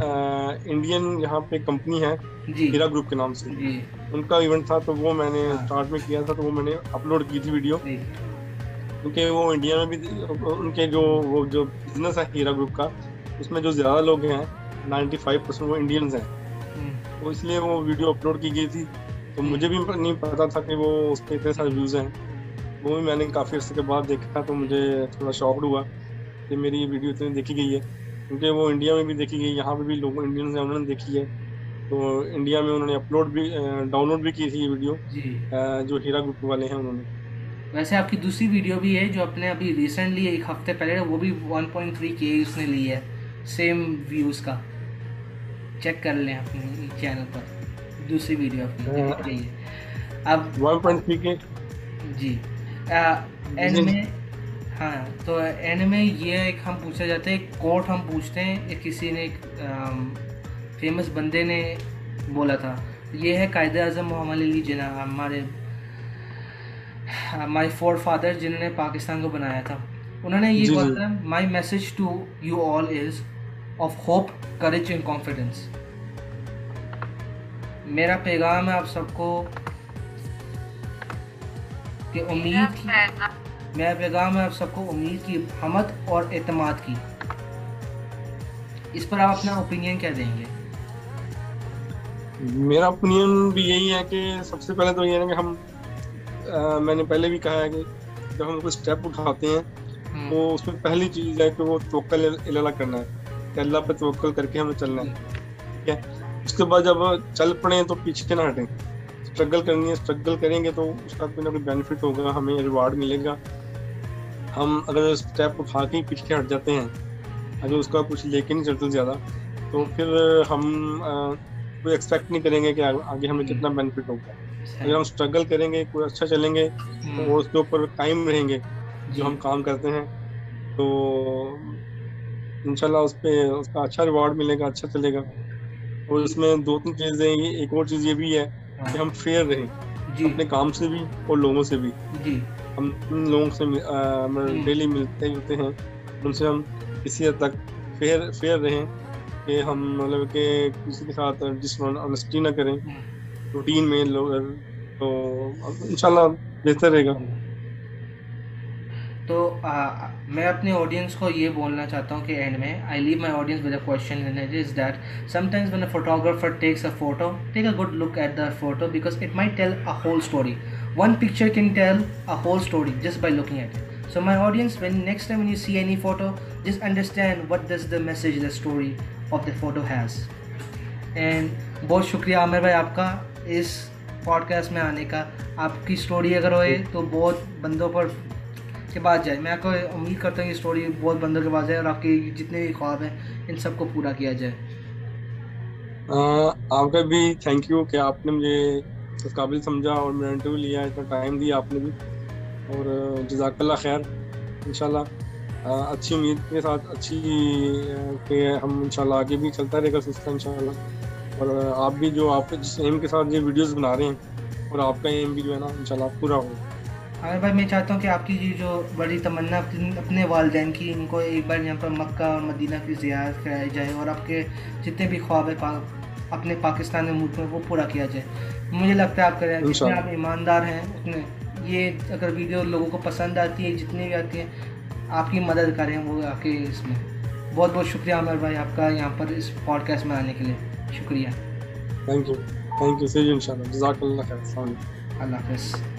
इंडियन यहाँ पे कंपनी है हीरा ग्रुप के नाम से। उनका इवेंट था तो वो मैंने हाँ। स्टार्ट में किया था तो वो मैंने अपलोड की थी वीडियो क्योंकि वो इंडिया में भी उनके जो वो जो बिज़नेस है हीरा ग्रुप का उसमें जो ज़्यादा लोग हैं 95 परसेंट वो इंडियंस हैं। हम्म, तो इसलिए वो वीडियो अपलोड की गई थी। तो मुझे भी नहीं पता था कि वो उस पर इतने सारे व्यूज़ हैं। वो भी मैंने काफ़ी अर्से के बाद देखा तो मुझे थोड़ा शॉक्ड हुआ कि मेरी ये वीडियो इतनी देखी गई है। क्योंकि वो इंडिया में भी देखी गई यहाँ पर भी लोग इंडियंस हैं उन्होंने देखी है। तो इंडिया में उन्होंने अपलोड भी डाउनलोड भी की थी ये वीडियो जी। जो हीरा ग्रुप वाले हैं उन्होंने। वैसे आपकी दूसरी वीडियो भी है जो अपने अभी रिसेंटली एक हफ़्ते पहले वो भी 1.3 के उसने ली है। सेम व्यूज़ का। चेक कर लें अपने चैनल पर। दूसरी वीडियो आपकी है। अब 1.3 के जी। एंड में हाँ तो एंड में ये एक हम पूछा जाते हैं कोट हम पूछते हैं एक किसी ने एक फ़ेमस बंदे ने बोला था। ये है कायद अजम मोहम्मद अली जिना हमारे माई फोर फादर जिन्होंने पाकिस्तान को बनाया था। उन्होंने ये बोला था my message to you all is of hope courage and confidence मेरा पैगाम है आप सबको कि उम्मीद की मेरा पैगाम है आप सबको उम्मीद की हमत और एतमाद की। इस पर आप अपना ओपिनियन क्या देंगे? मेरा ओपिनियन भी यही है कि सबसे पहले तो ये है कि हम अ, मैंने पहले भी कहा है कि जब हम कोई स्टेप उठाते हैं हम्म, तो उसमें पहली चीज़ है कि वो तवक्कल इल्ला करना है। कि अल्लाह पे तवक्कल करके हमें चलना है। ठीक है? उसके बाद जब चल पड़े तो पीछे ना हटें। स्ट्रगल करनी है स्ट्रगल करेंगे तो उसका कोई ना कोई बेनिफिट होगा हमें रिवार्ड मिलेगा। हम अगर स्टेप उठा के पीछे हट जाते हैं अगर उसका कुछ लेके नहीं चलते ज़्यादा तो फिर हम कोई एक्सपेक्ट नहीं करेंगे कि आगे हमें कितना बेनिफिट होगा। अगर हम स्ट्रगल करेंगे कोई अच्छा चलेंगे तो और उसके ऊपर कायम रहेंगे जो हम काम करते हैं तो इंशाल्लाह उस पर उसका अच्छा रिवॉर्ड मिलेगा अच्छा चलेगा। और इसमें दो तीन चीज़ें एक और चीज़ ये भी हाँ, कि हम फेयर रहें जी। अपने काम से भी और लोगों से भी। जी। हम उन लोगों से अ, मतलब। डेली मिलते जुलते हैं। उनसे हम इसी हद तक फेयर फेयर रहें कि हम मतलब के किसी के साथ डिसऑनेस्टी ना करें। रूटीन में लोग तो इंशाल्लाह बेहतर रहेगा। तो आ, मैं अपने ऑडियंस को ये बोलना चाहता हूँ कि एंड में I leave my audience with a question is that sometimes when a photographer takes a photo take a good look at the photo because it may tell a whole story picture can tell a whole story just by looking at it. So my audience when next time when you see any photo just understand what does the message the story of the photo has. And बहुत शुक्रिया आमिर भाई आपका इस podcast में आने का। आपकी story अगर होए तो बहुत बंदों पर के पास जाए। मैं आपको उम्मीद करता हूँ ये स्टोरी बहुत बंदों के पास जाए और आपके जितने भी ख्वाब हैं, इन सबको पूरा किया जाए। आपका भी थैंक यू कि आपने मुझे इस काबिल समझा और मेरा इंटरव्यू लिया, इतना टाइम दिया आपने भी। और जजाकल्ला खैर इन अच्छी उम्मीद के साथ, अच्छी के हम इंशाल्लाह आगे भी चलता रहेगा सिलसिला, इंशाल्लाह। और, आप भी जो आप जिस एम के साथ ये वीडियोस बना रहे हैं, और आपका एम भी जो है ना, इंशाल्लाह पूरा हो। आमिर भाई मैं चाहता हूँ कि आपकी ये जो बड़ी तमन्ना अपने वालदेन की इनको एक बार यहाँ पर मक्का और मदीना की ज़ियारत कराई जाए और आपके जितने भी ख्वाब है पा, अपने पाकिस्तान में मुल्क में वो पूरा किया जाए। मुझे लगता है आप करें जितने आप ईमानदार हैं उतने ये अगर वीडियो लोगों को पसंद आती है जितनी भी आती है आपकी मदद करें वो आके इसमें। बहुत बहुत शुक्रिया आमिर भाई आपका यहाँ पर इस पॉडकास्ट में आने के लिए। शुक्रिया। थैंक यू थैंक यू खैर अल्लाह हाफ़िज़।